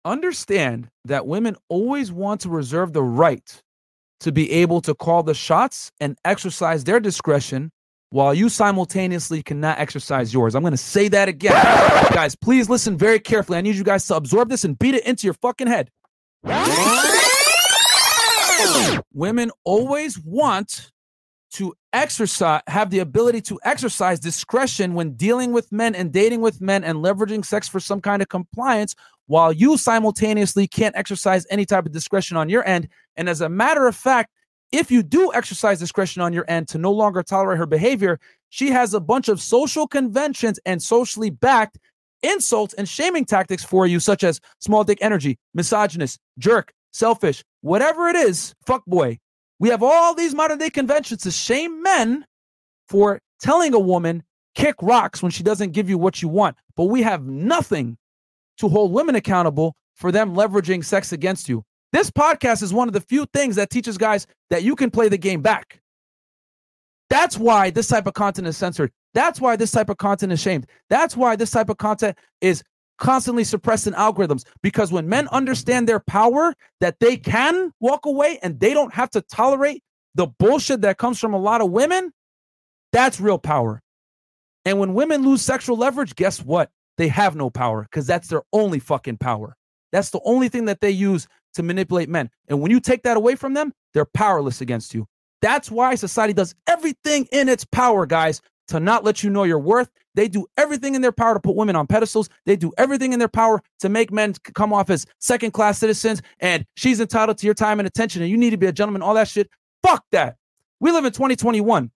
understand that women always want to reserve the right to be able to call the shots and exercise their discretion while you simultaneously cannot exercise yours. I'm going to say that again. guys, please listen very carefully. I need you guys to absorb this and beat it into your fucking head. Women always want to exercise, have the ability to exercise discretion when dealing with men and dating with men and leveraging sex for some kind of compliance while you simultaneously can't exercise any type of discretion on your end. And as a matter of fact, if you do exercise discretion on your end to no longer tolerate her behavior, she has a bunch of social conventions and socially backed insults and shaming tactics for you, such as small dick energy, misogynist, jerk, selfish, whatever it is, fuck boy. We have all these modern day conventions to shame men for telling a woman kick rocks when she doesn't give you what you want. But we have nothing to hold women accountable for them leveraging sex against you. This podcast is one of the few things that teaches guys that you can play the game back. That's why this type of content is censored. That's why this type of content is shamed. That's why this type of content is constantly suppressing algorithms. Because when men understand their power, that they can walk away and they don't have to tolerate the bullshit that comes from a lot of women, that's real power. And when women lose sexual leverage, guess what? They have no power because that's their only fucking power. That's the only thing that they use to manipulate men. And when you take that away from them, they're powerless against you. That's why society does everything in its power, guys, to not let you know your worth. They do everything in their power to put women on pedestals. They do everything in their power to make men come off as second class citizens. And she's entitled to your time and attention, and you need to be a gentleman, all that shit. Fuck that. We live in 2021.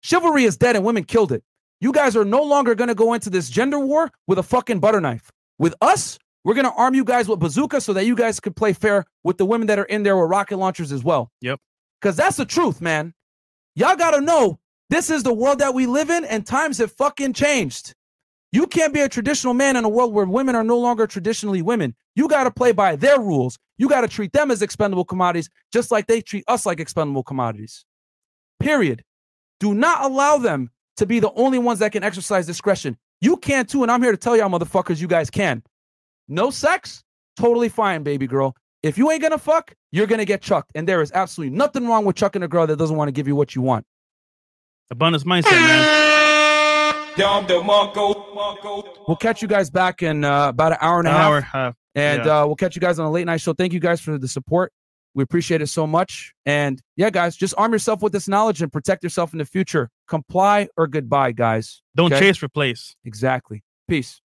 Chivalry is dead and women killed it. You guys are no longer going to go into this gender war with a fucking butter knife. With us, we're going to arm you guys with bazookas so that you guys could play fair with the women that are in there with rocket launchers as well. Yep. Because that's the truth, man. Y'all got to know this is the world that we live in, and times have fucking changed. You can't be a traditional man in a world where women are no longer traditionally women. You got to play by their rules. You got to treat them as expendable commodities, just like they treat us like expendable commodities. Period. Do not allow them to be the only ones that can exercise discretion. You can too, and I'm here to tell y'all, motherfuckers, you guys can. No sex, totally fine, baby girl. If you ain't gonna fuck, you're gonna get chucked. And there is absolutely nothing wrong with chucking a girl that doesn't want to give you what you want. Abundance mindset, man. We'll catch you guys back in uh, about an hour and a An half. hour, half. And Yeah. uh, we'll catch you guys on a late night show. Thank you guys for the support. We appreciate it so much. And yeah, guys, just arm yourself with this knowledge and protect yourself in the future. Comply or goodbye, guys. Don't Okay? chase, replace. Exactly. Peace.